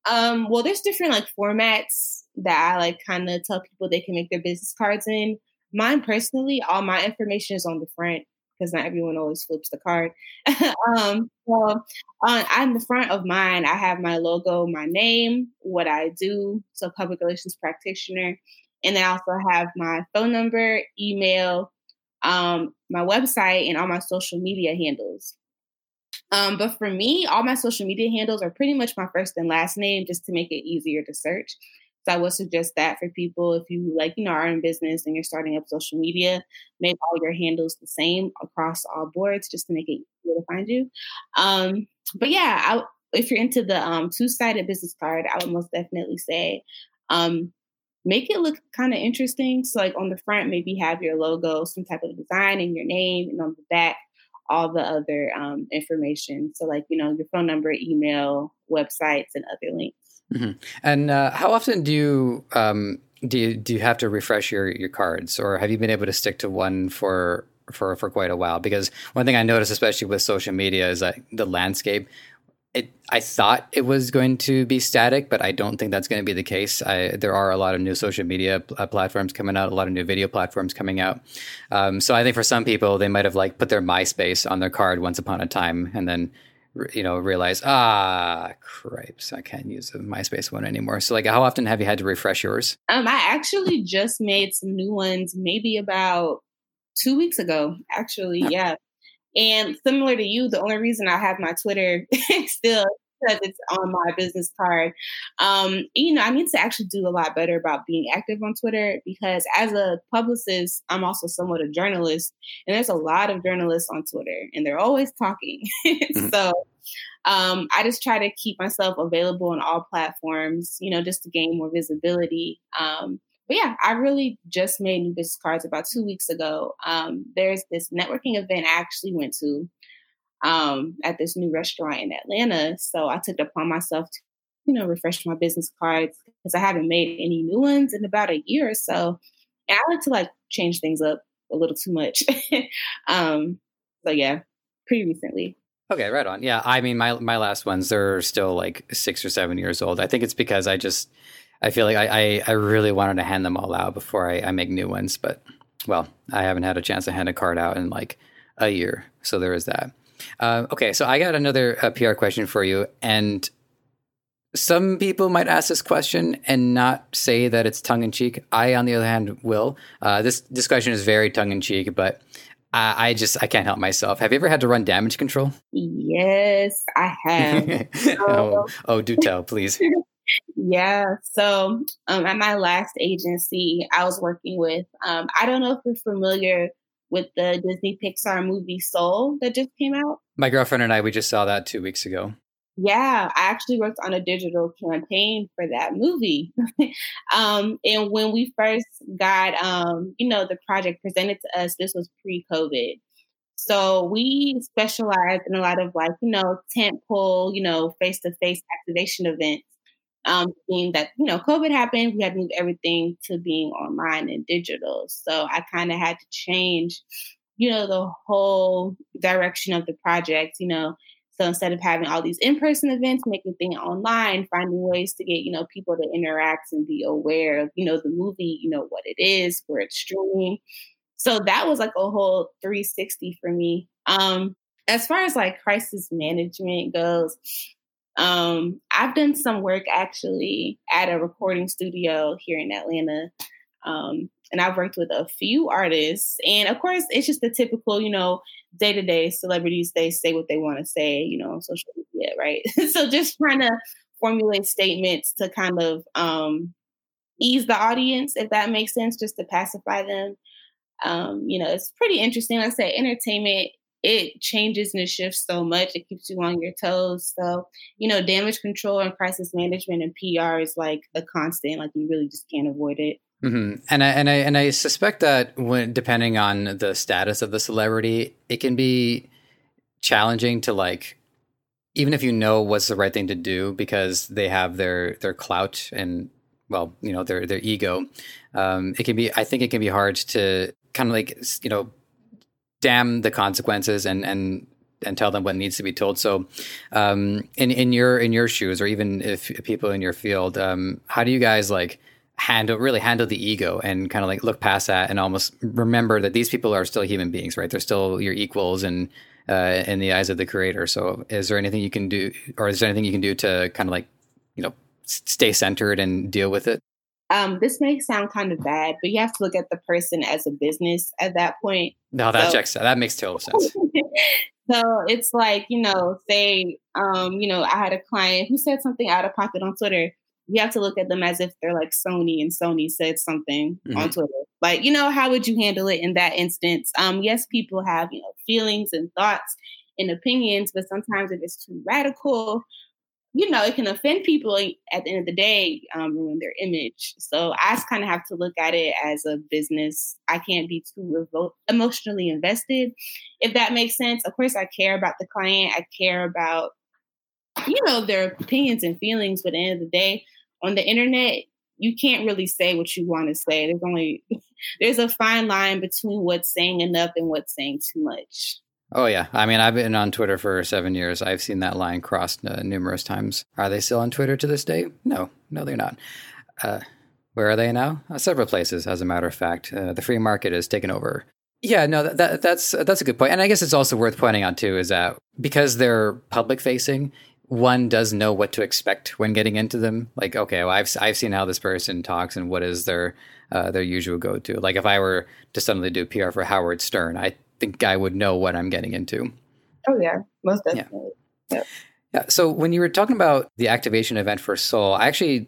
um, well, there's different like formats that I like kind of tell people they can make their business cards in. Mine personally, all my information is on the front because not everyone always flips the card. *laughs* um, so on, on the front of mine, I have my logo, my name, what I do, so public relations practitioner, and then I also have my phone number, email, um, my website, and all my social media handles. Um, but for me, all my social media handles are pretty much my first and last name just to make it easier to search. So I would suggest that for people if you like, you know, are in business and you're starting up social media, make all your handles the same across all boards just to make it easier to find you. Um, but yeah, I, if you're into the um, two-sided business card, I would most definitely say um, make it look kind of interesting. So like on the front, maybe have your logo, some type of design and your name, and on the back, all the other um, information. So like, you know, your phone number, email, websites, and other links. Mm-hmm. And uh, how often do you um, do you do you have to refresh your your cards, or have you been able to stick to one for for for quite a while? Because one thing I noticed, especially with social media, is that the landscape. It, I thought it was going to be static, but I don't think that's going to be the case. I, there are a lot of new social media pl- uh, platforms coming out, a lot of new video platforms coming out. Um, so I think for some people, they might have like put their MySpace on their card once upon a time, and then you know realize ah cripes i can't use the myspace one anymore. So like how often have you had to refresh yours? Um i actually just made some new ones maybe about two weeks ago actually yeah. And similar to you the only reason i have my twitter *laughs* still because it's on my business card. Um, you know, I need to actually do a lot better about being active on Twitter because as a publicist, I'm also somewhat a journalist, and there's a lot of journalists on Twitter, and they're always talking. *laughs* mm-hmm. So um, I just try to keep myself available on all platforms, you know, just to gain more visibility. Um, but yeah, I really just made new business cards about two weeks ago. Um, there's this networking event I actually went to um, at this new restaurant in Atlanta. So I took upon myself to, you know, refresh my business cards because I haven't made any new ones in about a year or so. And I like to like change things up a little too much. *laughs* um, so yeah, pretty recently. Okay, right on. Yeah, I mean, my my last ones they're still like six or seven years old. I think it's because I just I feel like I I, I really wanted to hand them all out before I, I make new ones, but well, I haven't had a chance to hand a card out in like a year, so there is that. Uh, okay, so I got another uh, PR question for you, and some people might ask this question and not say that it's tongue in cheek. I, on the other hand, will. Uh, this this question is very tongue in cheek, but I, I, just I can't help myself. Have you ever had to run damage control? Yes, I have. *laughs* oh, oh, do tell, please. *laughs* yeah. So um, at my last agency, I was working with. Um, I don't know if you're familiar with the Disney Pixar movie Soul that just came out. My girlfriend and I we just saw that two weeks ago. Yeah, I actually worked on a digital campaign for that movie. *laughs* um, and when we first got, um, you know, the project presented to us, this was pre-COVID. So we specialized in a lot of like, you know, tent pole, you know, face-to-face activation events. Um, being that, you know, COVID happened, we had to move everything to being online and digital. So I kind of had to change, you know, the whole direction of the project, you know, so instead of having all these in-person events, making things online, finding ways to get, you know, people to interact and be aware of, you know, the movie, you know, what it is, where it's streaming. So that was like a whole 360 for me. Um, as far as like crisis management goes, um, I've done some work actually at a recording studio here in Atlanta. Um, and I've worked with a few artists. And of course, it's just the typical, you know, day to day celebrities, they say what they want to say, you know, on social media, right? *laughs* so just trying to formulate statements to kind of um, ease the audience, if that makes sense, just to pacify them. Um, you know, it's pretty interesting. I say, entertainment, it changes and it shifts so much. It keeps you on your toes. So, you know, damage control and crisis management and PR is like a constant. Like you really just can't avoid it. Mm-hmm. And I and I and I suspect that when depending on the status of the celebrity, it can be challenging to like even if you know what's the right thing to do because they have their their clout and well you know their their ego um, it can be i think it can be hard to kind of like you know damn the consequences and and and tell them what needs to be told so um, in in your in your shoes or even if people in your field um, how do you guys like handle really handle the ego and kind of like look past that and almost remember that these people are still human beings, right? They're still your equals and uh, in the eyes of the creator. So, is there anything you can do, or is there anything you can do to kind of like, you know, stay centered and deal with it? Um, this may sound kind of bad, but you have to look at the person as a business at that point. No, that so, checks. That makes total sense. *laughs* so it's like you know, say, um, you know, I had a client who said something out of pocket on Twitter, you have to look at them as if they're like Sony and Sony said something mm-hmm. on Twitter. Like, you know, how would you handle it in that instance? Um, yes, people have, you know, feelings and thoughts and opinions, but sometimes if it's too radical, you know, it can offend people at the end of the day, um, ruin their image. So I kind of have to look at it as a business. I can't be too revo- emotionally invested, if that makes sense. Of course, I care about the client. I care about, you know, their opinions and feelings. But at the end of the day, on the internet, you can't really say what you want to say. There's only *laughs* there's a fine line between what's saying enough and what's saying too much. Oh yeah, I mean I've been on Twitter for seven years. I've seen that line crossed uh, numerous times. Are they still on Twitter to this day? No, no, they're not. Uh, where are they now? Uh, several places, as a matter of fact. Uh, the free market is taken over. Yeah, no, that, that, that's that's a good point. point, and I guess it's also worth pointing out too is that because they're public facing, one does know what to expect when getting into them. Like, okay, well, I've I've seen how this person talks and what is their uh, their usual go to. Like, if I were to suddenly do PR for Howard Stern, I think I would know what I'm getting into. Oh yeah, most definitely. Yeah. yeah. yeah. So when you were talking about the activation event for Soul, I actually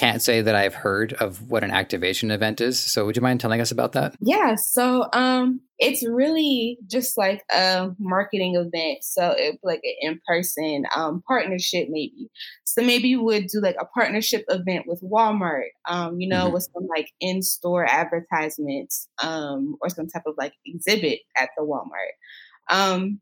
can't say that I've heard of what an activation event is. So would you mind telling us about that? Yeah. So um it's really just like a marketing event. So it like an in-person um partnership maybe. So maybe you would do like a partnership event with Walmart, um, you know, mm-hmm. with some like in-store advertisements, um, or some type of like exhibit at the Walmart. Um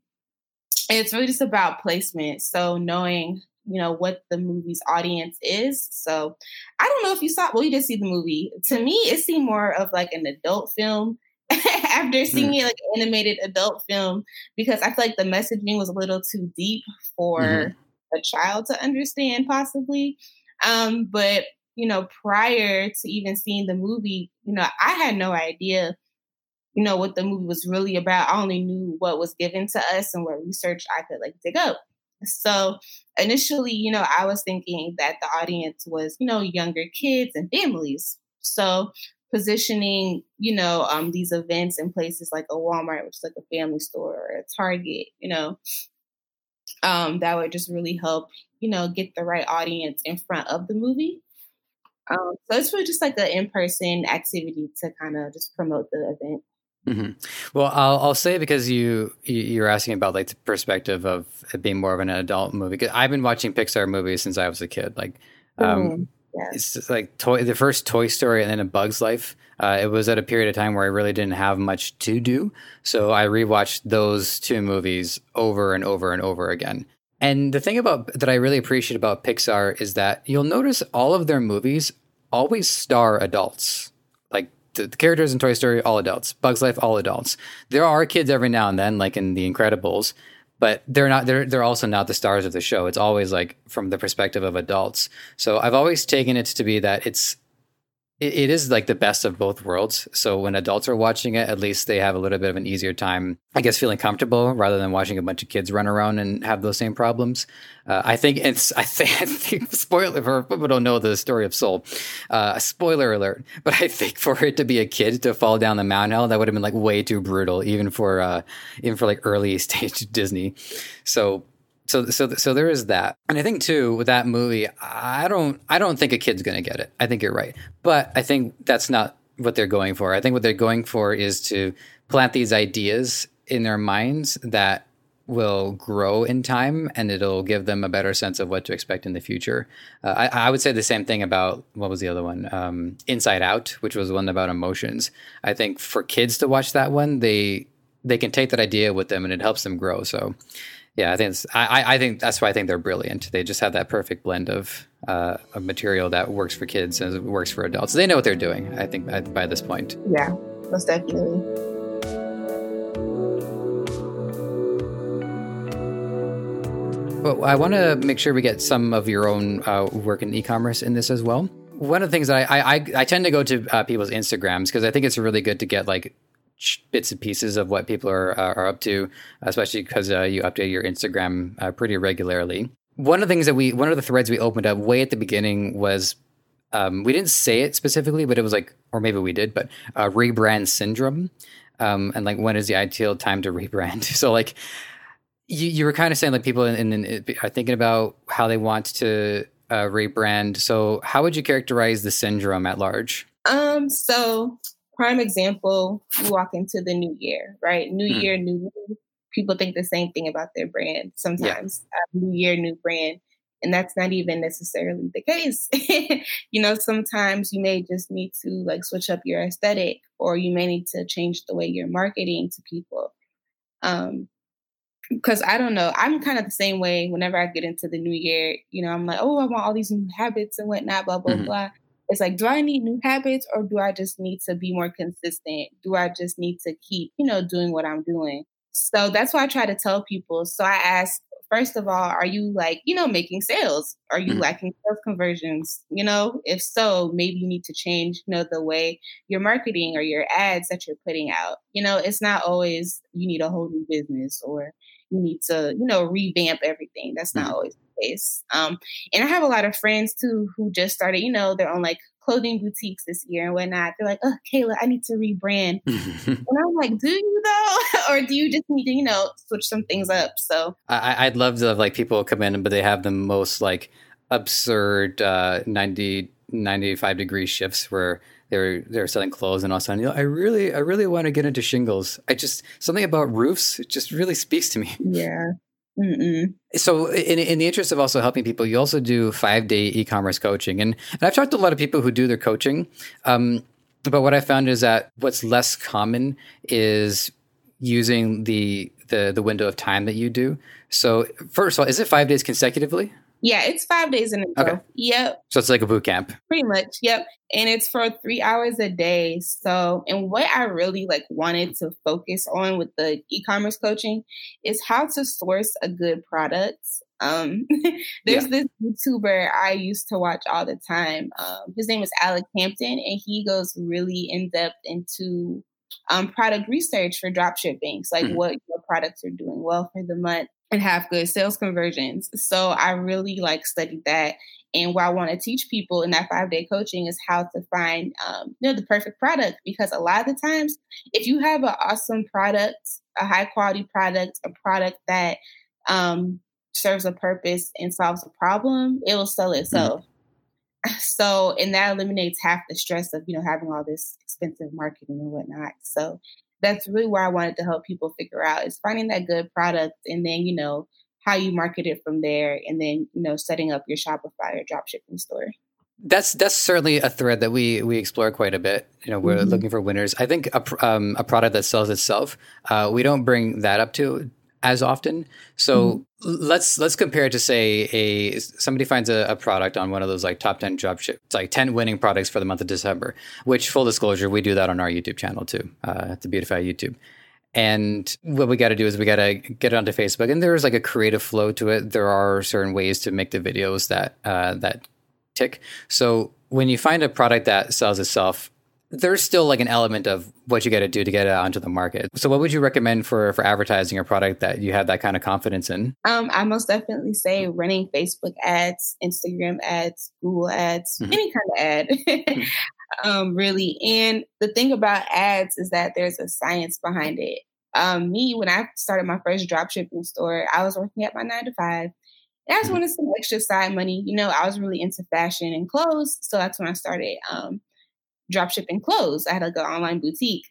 it's really just about placement. So knowing you know, what the movie's audience is. So I don't know if you saw, well, you did see the movie. To me, it seemed more of like an adult film *laughs* after seeing mm. it like animated adult film because I feel like the messaging was a little too deep for mm-hmm. a child to understand, possibly. Um, but you know, prior to even seeing the movie, you know, I had no idea, you know, what the movie was really about. I only knew what was given to us and what research I could like dig up. So initially, you know, I was thinking that the audience was, you know, younger kids and families. So positioning, you know, um, these events in places like a Walmart, which is like a family store, or a Target, you know, um, that would just really help, you know, get the right audience in front of the movie. Um, so it's really just like an in-person activity to kind of just promote the event. Mm-hmm. Well, I'll, I'll say because you you're asking about like the perspective of it being more of an adult movie. Cause I've been watching Pixar movies since I was a kid. Like, um, mm, yes. it's like toy the first Toy Story and then A Bug's Life. Uh, it was at a period of time where I really didn't have much to do, so I rewatched those two movies over and over and over again. And the thing about that I really appreciate about Pixar is that you'll notice all of their movies always star adults the, the, characters in Toy Story all adults, Bugs Life all adults. There are kids every now and then, like in The Incredibles, but they're not. They're they're also not the stars of the show. It's always like from the perspective of adults. So I've always taken it to be that it's it, it is like the best of both worlds. So when adults are watching it, at least they have a little bit of an easier time, I guess, feeling comfortable rather than watching a bunch of kids run around and have those same problems. Uh, I think it's, *laughs* I think, I think, spoiler for people don't know the story of Soul, uh, spoiler alert, but I think for it to be a kid to fall down the mountain hell, that would have been like way too brutal, even for, uh, even for like early *laughs* stage Disney. So so so so there is that and i think too with that movie i don't i don't think a kid's going to get it i think you're right but i think that's not what they're going for i think what they're going for is to plant these ideas in their minds that will grow in time and it'll give them a better sense of what to expect in the future. Uh, I, I, would say the same thing about what was the other one? Um, Inside Out, which was one about emotions. I think for kids to watch that one, they they can take that idea with them and it helps them grow. So yeah, I think it's, I, I think that's why I think they're brilliant. They just have that perfect blend of uh, of material that works for kids and works for adults. They know what they're doing. I think by, by this point. Yeah, most definitely. Well, I want to make sure we get some of your own uh, work in e-commerce in this as well. One of the things that I I, I tend to go to uh, people's Instagrams because I think it's really good to get like bits and pieces of what people are are up to, especially because uh, you update your Instagram uh, pretty regularly. One of the things that we, one of the threads we opened up way at the beginning was, um, we didn't say it specifically, but it was like, or maybe we did, but uh, rebrand syndrome, um, and like when is the ideal time to rebrand? *laughs* so like, you, you were kind of saying like people in, in, in, are thinking about how they want to uh, rebrand. So how would you characterize the syndrome at large? Um, so prime example, you walk into the new year, right? New mm. year, new People think the same thing about their brand sometimes. Yeah. Uh, new year, new brand. And that's not even necessarily the case. *laughs* you know, sometimes you may just need to like switch up your aesthetic or you may need to change the way you're marketing to people. Um, because I don't know, I'm kind of the same way whenever I get into the new year, you know, I'm like, oh, I want all these new habits and whatnot, blah, blah, mm-hmm. blah. It's like, do I need new habits or do I just need to be more consistent? Do I just need to keep, you know, doing what I'm doing? So that's why I try to tell people. So I ask, first of all, are you like, you know, making sales? Are you mm-hmm. lacking sales conversions? You know, if so, maybe you need to change, you know, the way you're marketing or your ads that you're putting out. You know, it's not always you need a whole new business or you need to, you know, revamp everything. That's not mm-hmm. always space. Um, and I have a lot of friends too who just started, you know, their own like clothing boutiques this year and whatnot. They're like, oh, Kayla, I need to rebrand. *laughs* and I'm like, do you though? *laughs* or do you just need to, you know, switch some things up? So I, would love to have like people come in, but they have the most like absurd uh, 90, 95 degree shifts where they're they're selling clothes and all of a sudden, you know, I really I really want to get into shingles. I just something about roofs it just really speaks to me. Yeah. Mm-mm. So, in, in the interest of also helping people, you also do five day e commerce coaching. And, and I've talked to a lot of people who do their coaching. Um, but what I found is that what's less common is using the, the, the window of time that you do. So, first of all, is it five days consecutively? Yeah, it's five days in a row. Okay. Yep. So it's like a boot camp. Pretty much. Yep. And it's for three hours a day. So, and what I really like wanted to focus on with the e-commerce coaching is how to source a good product. Um, *laughs* there's yeah. this YouTuber I used to watch all the time. Um, his name is Alec Hampton, and he goes really in depth into um, product research for drop shipping. So like mm-hmm. what your products are doing well for the month and have good sales conversions. So I really like studied that. And what I want to teach people in that five day coaching is how to find, um, you know, the perfect product. Because a lot of the times, if you have an awesome product, a high quality product, a product that um, serves a purpose and solves a problem, it will sell mm-hmm. itself. Mm-hmm. *laughs* So, and that eliminates half the stress of, you know, having all this expensive marketing and whatnot. So that's really where I wanted to help people figure out is finding that good product and then, you know, how you market it from there and then, you know, setting up your Shopify or dropshipping store. That's that's certainly a thread that we we explore quite a bit. You know, we're mm-hmm. looking for winners. I think a, um, a product that sells itself, uh, we don't bring that up to as often. So mm-hmm. let's let's compare it to say a somebody finds a, a, product on one of those like top ten drop ship, it's like ten winning products for the month of December. Which full disclosure, we do that on our YouTube channel too, uh, the Beautify YouTube. And what we got to do is we got to get it onto Facebook, and there's like a creative flow to it. There are certain ways to make the videos that uh, that tick. So when you find a product that sells itself, there's still like an element of what you got to do to get it onto the market. So, what would you recommend for for advertising a product that you have that kind of confidence in? Um, I most definitely say running Facebook ads, Instagram ads, Google ads, mm-hmm. any kind of ad. mm-hmm. *laughs* um, really, and the thing about ads is that there's a science behind it. Um, me, when I started my first dropshipping store, I was working at my nine to five. I just mm-hmm. wanted some extra side money. You know, I was really into fashion and clothes, so that's when I started um, drop shipping clothes. I had like an online boutique.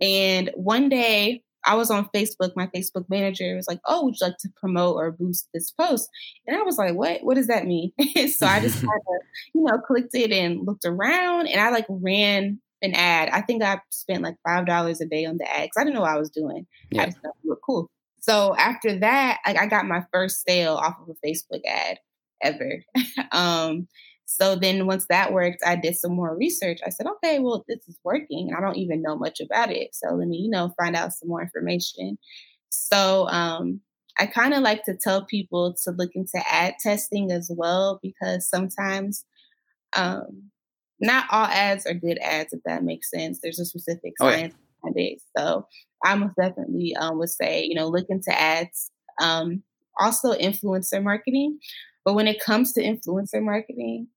And one day I was on Facebook. My Facebook manager was like, "Oh, would you like to promote or boost this post?" And I was like, "What? What does that mean?" *laughs* so I just kind of, you know, clicked it and looked around, and I like ran an ad. I think I spent like five dollars a day on the ad because I didn't know what I was doing. Yeah. I just thought it looked cool. So after that, like I got my first sale off of a Facebook ad ever. *laughs* um, so then once that worked, I did some more research. I said, okay, well, this is working. I don't even know much about it. So let me, you know, find out some more information. So um, I kind of like to tell people to look into ad testing as well, because sometimes um, not all ads are good ads, if that makes sense. There's a specific science oh, yeah. behind it. So I most definitely um, would say, you know, look into ads. Um, also, influencer marketing. But when it comes to influencer marketing,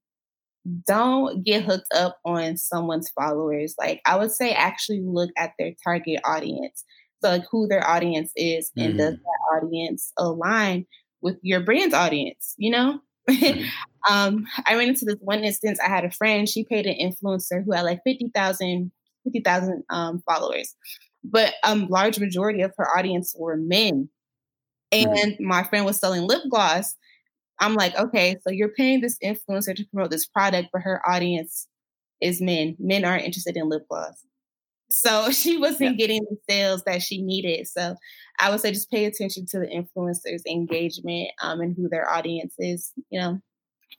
don't get hooked up on someone's followers. Like I would say actually look at their target audience. So like who their audience is and mm-hmm. does that audience align with your brand's audience, you know? Mm-hmm. *laughs* um, I ran into this one instance. I had a friend, she paid an influencer who had like 50,000 50,000 um, followers, but a um, large majority of her audience were men. And mm-hmm. my friend was selling lip gloss I'm like, okay, so you're paying this influencer to promote this product, but her audience is men. Men aren't interested in lip gloss. So *laughs* she wasn't yeah. getting the sales that she needed. So I would say just pay attention to the influencers' engagement um, and who their audience is. You know,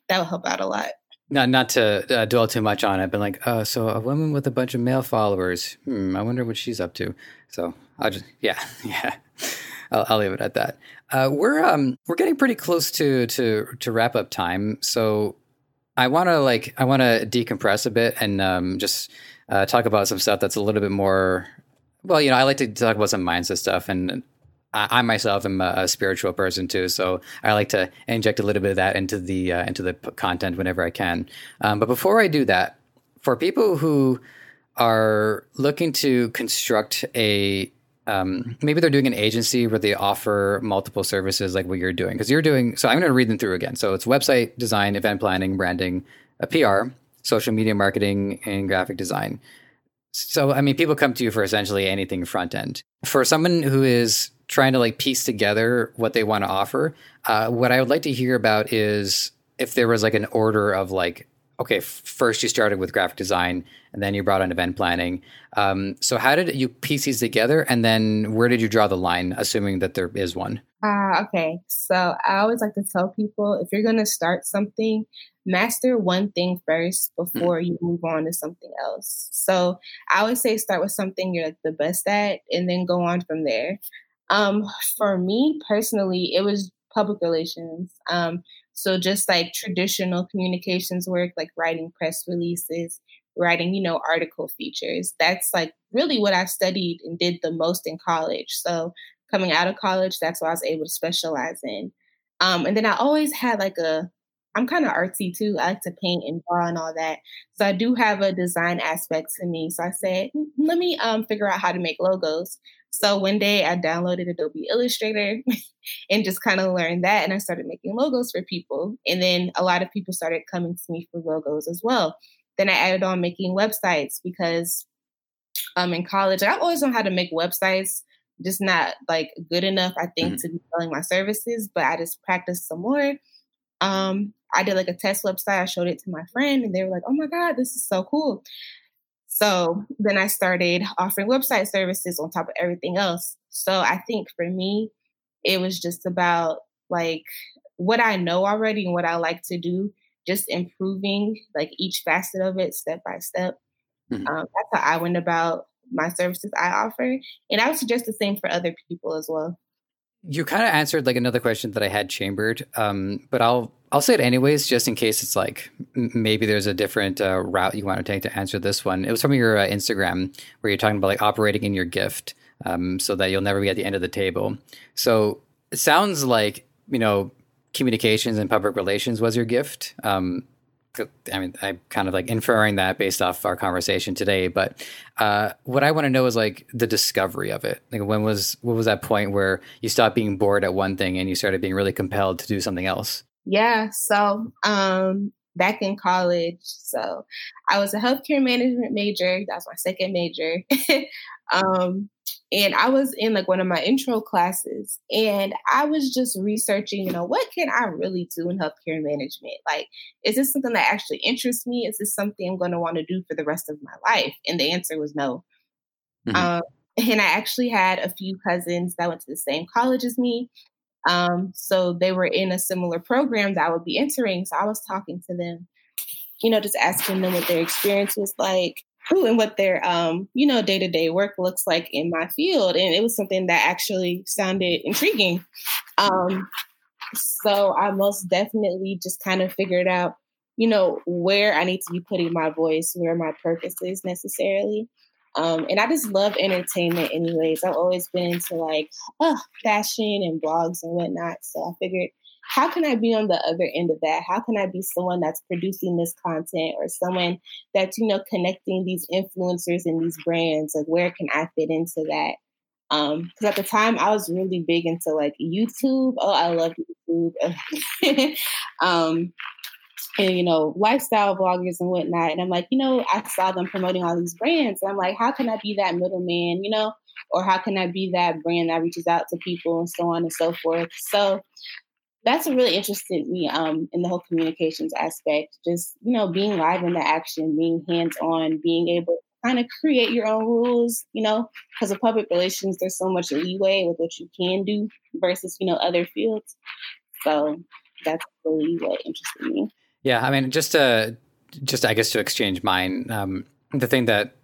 that will help out a lot. Not not to uh, dwell too much on it, but like, uh, so a woman with a bunch of male followers. Hmm, I wonder what she's up to. So I'll just, yeah, *laughs* yeah. I'll, I'll leave it at that. Uh, we're um we're getting pretty close to to to wrap up time, so I want to like I want to decompress a bit and um, just uh, talk about some stuff that's a little bit more. Well, you know, I like to talk about some mindset stuff, and I, I myself am a, a, spiritual person too, so I like to inject a little bit of that into the uh, into the content whenever I can. Um, but before I do that, for people who are looking to construct a um, maybe they're doing an agency where they offer multiple services like what you're doing. Because you're doing so i'm going to read them through again. So it's website design event planning branding a pr social media marketing and graphic design. So i mean people come to you for essentially anything front end. For someone who is trying to like piece together what they want to offer uh, what i would like to hear about is if there was like an order of like okay, first you started with graphic design and then you brought on event planning. Um, so how did you piece these together? And then where did you draw the line, assuming that there is one? Uh, okay. So I always like to tell people if you're going to start something, master one thing first before you move on to something else. So I always say start with something you're like the best at and then go on from there. Um, for me personally, it was public relations. Um, so just like traditional communications work, like writing press releases, writing, you know, article features. That's like really what I studied and did the most in college. So coming out of college, that's what I was able to specialize in. Um, and then I always had like a, I'm kind of artsy too. I like to paint and draw and all that. So I do have a design aspect to me. So I said, let me um, figure out how to make logos. So one day I downloaded Adobe Illustrator *laughs* and just kind of learned that. And I started making logos for people. And then a lot of people started coming to me for logos as well. Then I added on making websites because um, in college, I've always known how to make websites, just not like good enough, I think, mm-hmm. to be selling my services. But I just practiced some more. Um, I did like a test website. I showed it to my friend, and they were like, "Oh my god, this is so cool!" So then I started offering website services on top of everything else. So I think for me, it was just about like what I know already and what I like to do, just improving like each facet of it step by step. Mm-hmm. Um, that's how I went about my services I offer. And I would suggest the same for other people as well. You kind of answered like another question that I had chambered, um, but I'll I'll say it anyways, just in case it's like maybe there's a different uh, route you want to take to answer this one. It was from your uh, Instagram where you're talking about like operating in your gift, um, so that you'll never be at the end of the table. So it sounds like you know communications and public relations was your gift. Um, I mean, I'm kind of like inferring that based off our conversation today. But uh, what I want to know is like the discovery of it. Like, when was what was that point where you stopped being bored at one thing and you started being really compelled to do something else? Yeah. So um, back in college, so I was a healthcare management major. That's my second major. *laughs* um, and I was in like one of my intro classes and I was just researching, you know, what can I really do in healthcare management? Like, is this something that actually interests me? Is this something I'm going to want to do for the rest of my life? And the answer was no. Mm-hmm. Um, and I actually had a few cousins that went to the same college as me. Um, so they were in a similar program that I would be entering. So I was talking to them, you know, just asking them what their experience was like and what their um, you know day to day work looks like in my field, and it was something that actually sounded intriguing. Um, so I most definitely just kind of figured out, you know, where I need to be putting my voice, where my purpose is necessarily. Um, and I just love entertainment, anyways. I've always been into like uh, fashion and blogs and whatnot. So I figured how can I be on the other end of that? How can I be someone that's producing this content or someone that's, you know, connecting these influencers and these brands? Like, where can I fit into that? Um, because at the time I was really big into like YouTube. Oh, I love YouTube. *laughs* um, and you know, lifestyle bloggers and whatnot. And I'm like, you know, I saw them promoting all these brands. And I'm like, how can I be that middleman, you know? Or how can I be that brand that reaches out to people and so on and so forth? So that's what really interested me um, in the whole communications aspect. Just you know, being live in the action, being hands on, being able to kind of create your own rules. You know, because of public relations, there's so much leeway with what you can do versus you know other fields. So that's really what interested me. Yeah, I mean, just to just I guess to exchange mine, um, the thing that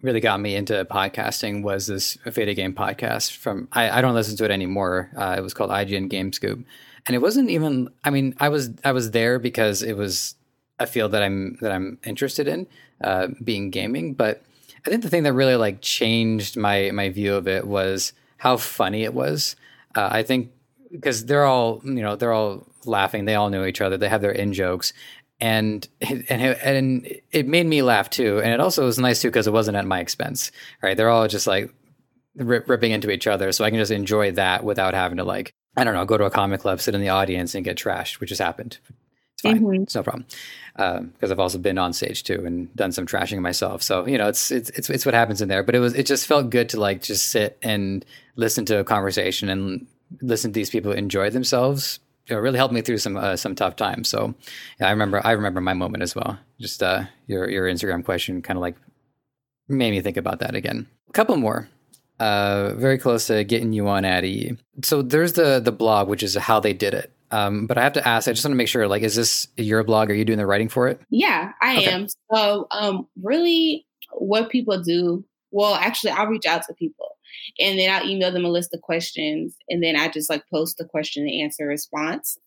really got me into podcasting was this Faded Game podcast from I, I don't listen to it anymore. Uh, it was called IGN Game Scoop and it wasn't even i mean i was i was there because it was a field that i'm that i'm interested in uh, being gaming. But i think the thing that really like changed my my view of it was how funny it was. Uh, i think because they're all you know they're all laughing. They all know each other. They have their in jokes and and and it made me laugh too. And it also was nice too because it wasn't at my expense right? They're all just like ripping into each other. So i can just enjoy that without having to like I don't know, go to a comic club, sit in the audience, and get trashed, which has happened. It's fine. Mm-hmm. It's no problem. Because um, I've also been on stage too and done some trashing myself. So you know, it's, it's it's it's what happens in there. But it was it just felt good to like just sit and listen to a conversation and listen to these people enjoy themselves it really helped me through some uh, some tough times. So yeah, I remember I remember my moment as well. Just uh, your your Instagram question kind of like made me think about that again. A couple more. Uh, very close to getting you on Addie. So there's the the blog, which is how they did it. Um, but I have to ask, I just want to make sure, like, is this your blog? Are you doing the writing for it? Yeah, I okay. am. So, um, really, what people do, well, actually, I'll reach out to people and then I'll email them a list of questions, and then I just like post the question and answer response.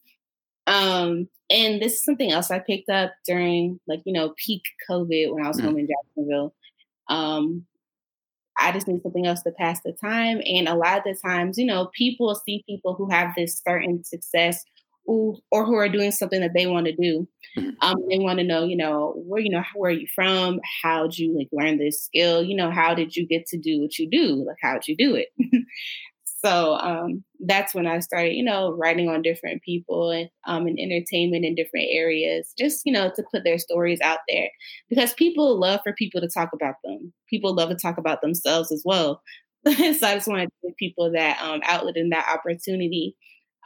Um, and this is something else I picked up during like you know peak COVID when I was mm. home in Jacksonville. Um, I just need something else to pass the time. And a lot of the times, you know, people see people who have this certain success who, or who are doing something that they want to do. Mm-hmm. Um, they want to know, you know, where you know where are you from? How'd you like learn this skill? You know, how did you get to do what you do? Like, how'd you do it? *laughs* so um, that's when I started, you know, writing on different people and um, in entertainment in different areas, just you know, to put their stories out there because people love for people to talk about them. People love to talk about themselves as well. *laughs* so I just wanted to give people that um, outlet and that opportunity.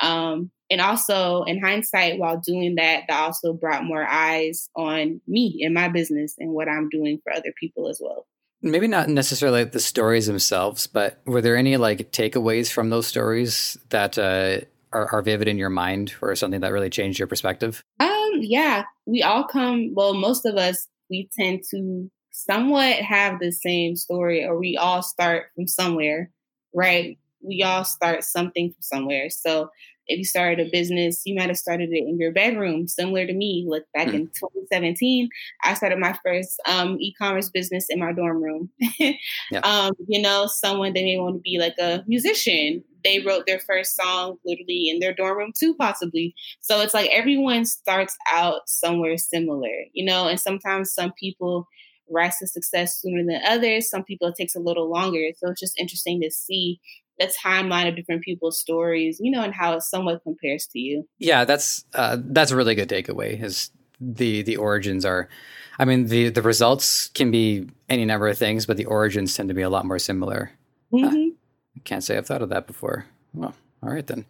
Um, and also in hindsight while doing that that also brought more eyes on me and my business and what i'm doing for other people as well maybe not necessarily the stories themselves but were there any like takeaways from those stories that uh, are, are vivid in your mind or something that really changed your perspective? Um yeah we all come well most of us we tend to somewhat have the same story or we all start from somewhere right? We all start something from somewhere. So if you started a business, you might have started it in your bedroom, similar to me. Look, back mm-hmm. in 2017, I started my first um, e-commerce business in my dorm room. *laughs* yeah. um, you know, someone they may want to be like a musician. They wrote their first song literally in their dorm room too, possibly. So it's like everyone starts out somewhere similar, you know, and sometimes some people rise to success sooner than others. Some people it takes a little longer. So it's just interesting to see the timeline of different people's stories, you know, and how it somewhat compares to you. Yeah, that's uh, that's a really good takeaway. Is the the origins are, I mean, the the results can be any number of things, but the origins tend to be a lot more similar. Mm-hmm. Uh, I can't say I've thought of that before. Well, all right then.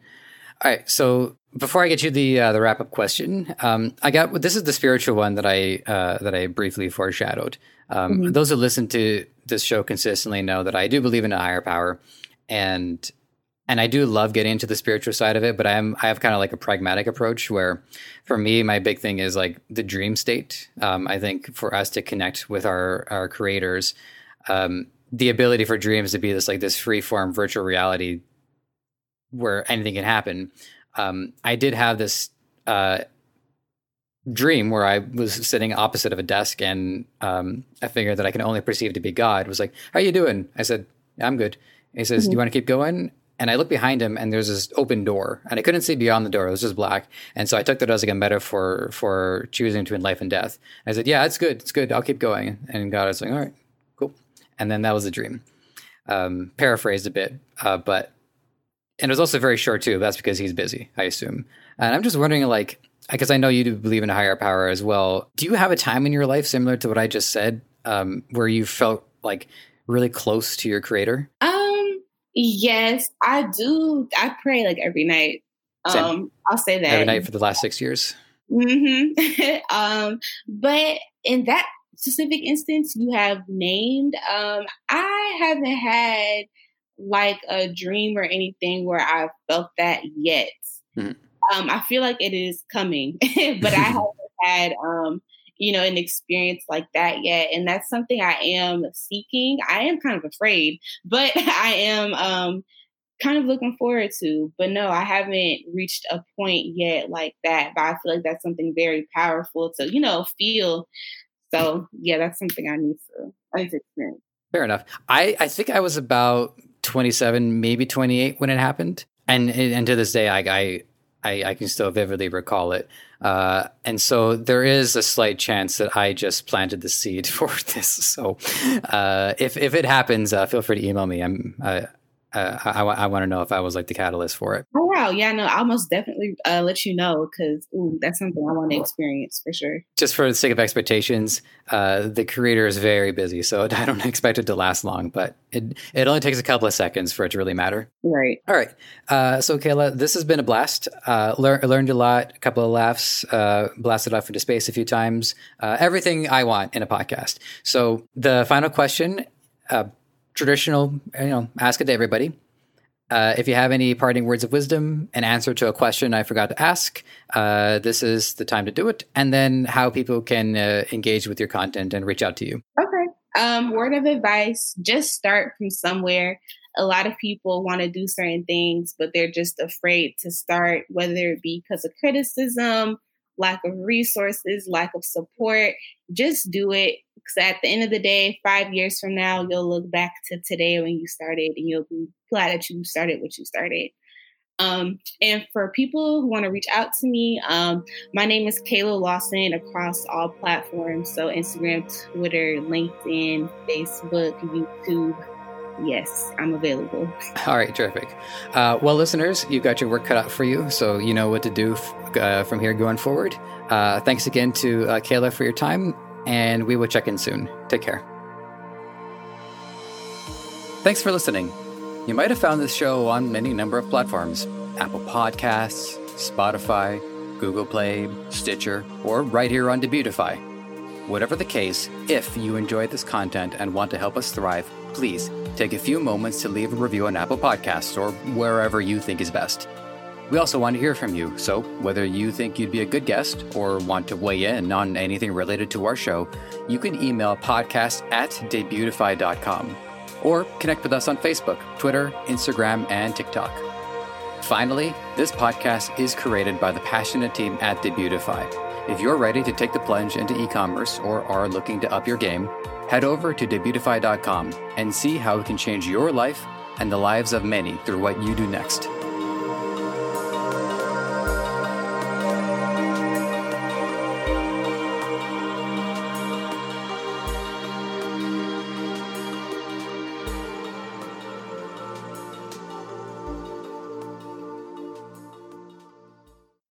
All right, so before I get you the uh, the wrap up question, um, I got this is the spiritual one that I uh, that I briefly foreshadowed. Um, mm-hmm. Those who listen to this show consistently know that I do believe in a higher power and and I do love getting into the spiritual side of it, but I'm I have kind of like a pragmatic approach where, for me, my big thing is like the dream state. Um, I think for us to connect with our our creators, um, the ability for dreams to be this like this free form virtual reality where anything can happen. Um, I did have this uh, dream where I was sitting opposite of a desk and um, a figure that I can only perceive to be God was like, "How you doing?" I said, "I'm good." He says, mm-hmm. "Do you want to keep going?" And I look behind him, and there's this open door, and I couldn't see beyond the door; it was just black. And so I took that as like a metaphor for choosing between life and death. I said, "Yeah, it's good, it's good. I'll keep going." And God was like, "All right, cool." And then that was the dream. Um, paraphrased a bit, uh, but and it was also very short too. That's because he's busy, I assume. And I'm just wondering, like, because I know you do believe in a higher power as well. Do you have a time in your life similar to what I just said, um, where you felt like really close to your creator? Um, Yes, I do. I pray like every night. Um, I'll say that every night for the last six years. Mm-hmm. *laughs* um, but in that specific instance you have named, um, I haven't had like a dream or anything where I felt that yet. Mm-hmm. Um, I feel like it is coming, *laughs* but I *laughs* haven't had um you know, an experience like that yet. And that's something I am seeking. I am kind of afraid, but *laughs* I am um, kind of looking forward to. But no, I haven't reached a point yet like that. But I feel like that's something very powerful to, you know, feel. So yeah, that's something I need to, I need to experience. Fair enough. I, I think I was about 27, maybe 28 when it happened. And, and to this day, I, I, I, I can still vividly recall it. Uh, and so there is a slight chance that I just planted the seed *laughs* for this. So uh, if if it happens, uh, feel free to email me. I'm uh, uh, I, I want to know if I was like the catalyst for it. Oh. Yeah, no, I'll most definitely uh, let you know because that's something I want to experience for sure. Just for the sake of expectations, uh, the creator is very busy, so *laughs* I don't expect it to last long, but it, it only takes a couple of seconds for it to really matter. Right. All right. Uh, so, Kayla, this has been a blast. Uh, lear- learned a lot, a couple of laughs, uh, blasted off into space a few times. Uh, everything I want in a podcast. So, the final question traditional, you know, ask it to everybody. Uh, if you have any parting words of wisdom, an answer to a question I forgot to ask, uh, this is the time to do it. And then how people can uh, engage with your content and reach out to you. Okay. Um, word of advice just start from somewhere. A lot of people want to do certain things, but they're just afraid to start, whether it be because of criticism, lack of resources, lack of support. Just do it. Because at the end of the day, five years from now, you'll look back to today when you started and you'll be glad that you started what you started. Um, and for people who want to reach out to me, um, my name is Kayla Lawson across all platforms. So Instagram, Twitter, LinkedIn, Facebook, YouTube, yes, I'm available. *laughs* All right, terrific. Uh, well, listeners, you've got your work cut out for you, so you know what to do f- uh, from here going forward. Uh, thanks again to uh, Kayla for your time, and we will check in soon. Take care. Thanks for listening. You might have found this show on many number of platforms Apple Podcasts, Spotify, Google Play, Stitcher, or right here on Debutify. Whatever the case, if you enjoyed this content and want to help us thrive, please take a few moments to leave a review on Apple Podcasts or wherever you think is best. We also want to hear from you, so whether you think you'd be a good guest or want to weigh in on anything related to our show, you can email podcast at debutify.com or connect with us on Facebook, Twitter, Instagram, and TikTok. Finally, this podcast is created by the passionate team at Debutify. If you're ready to take the plunge into e commerce or are looking to up your game, head over to debutify.com and see how it can change your life and the lives of many through what you do next.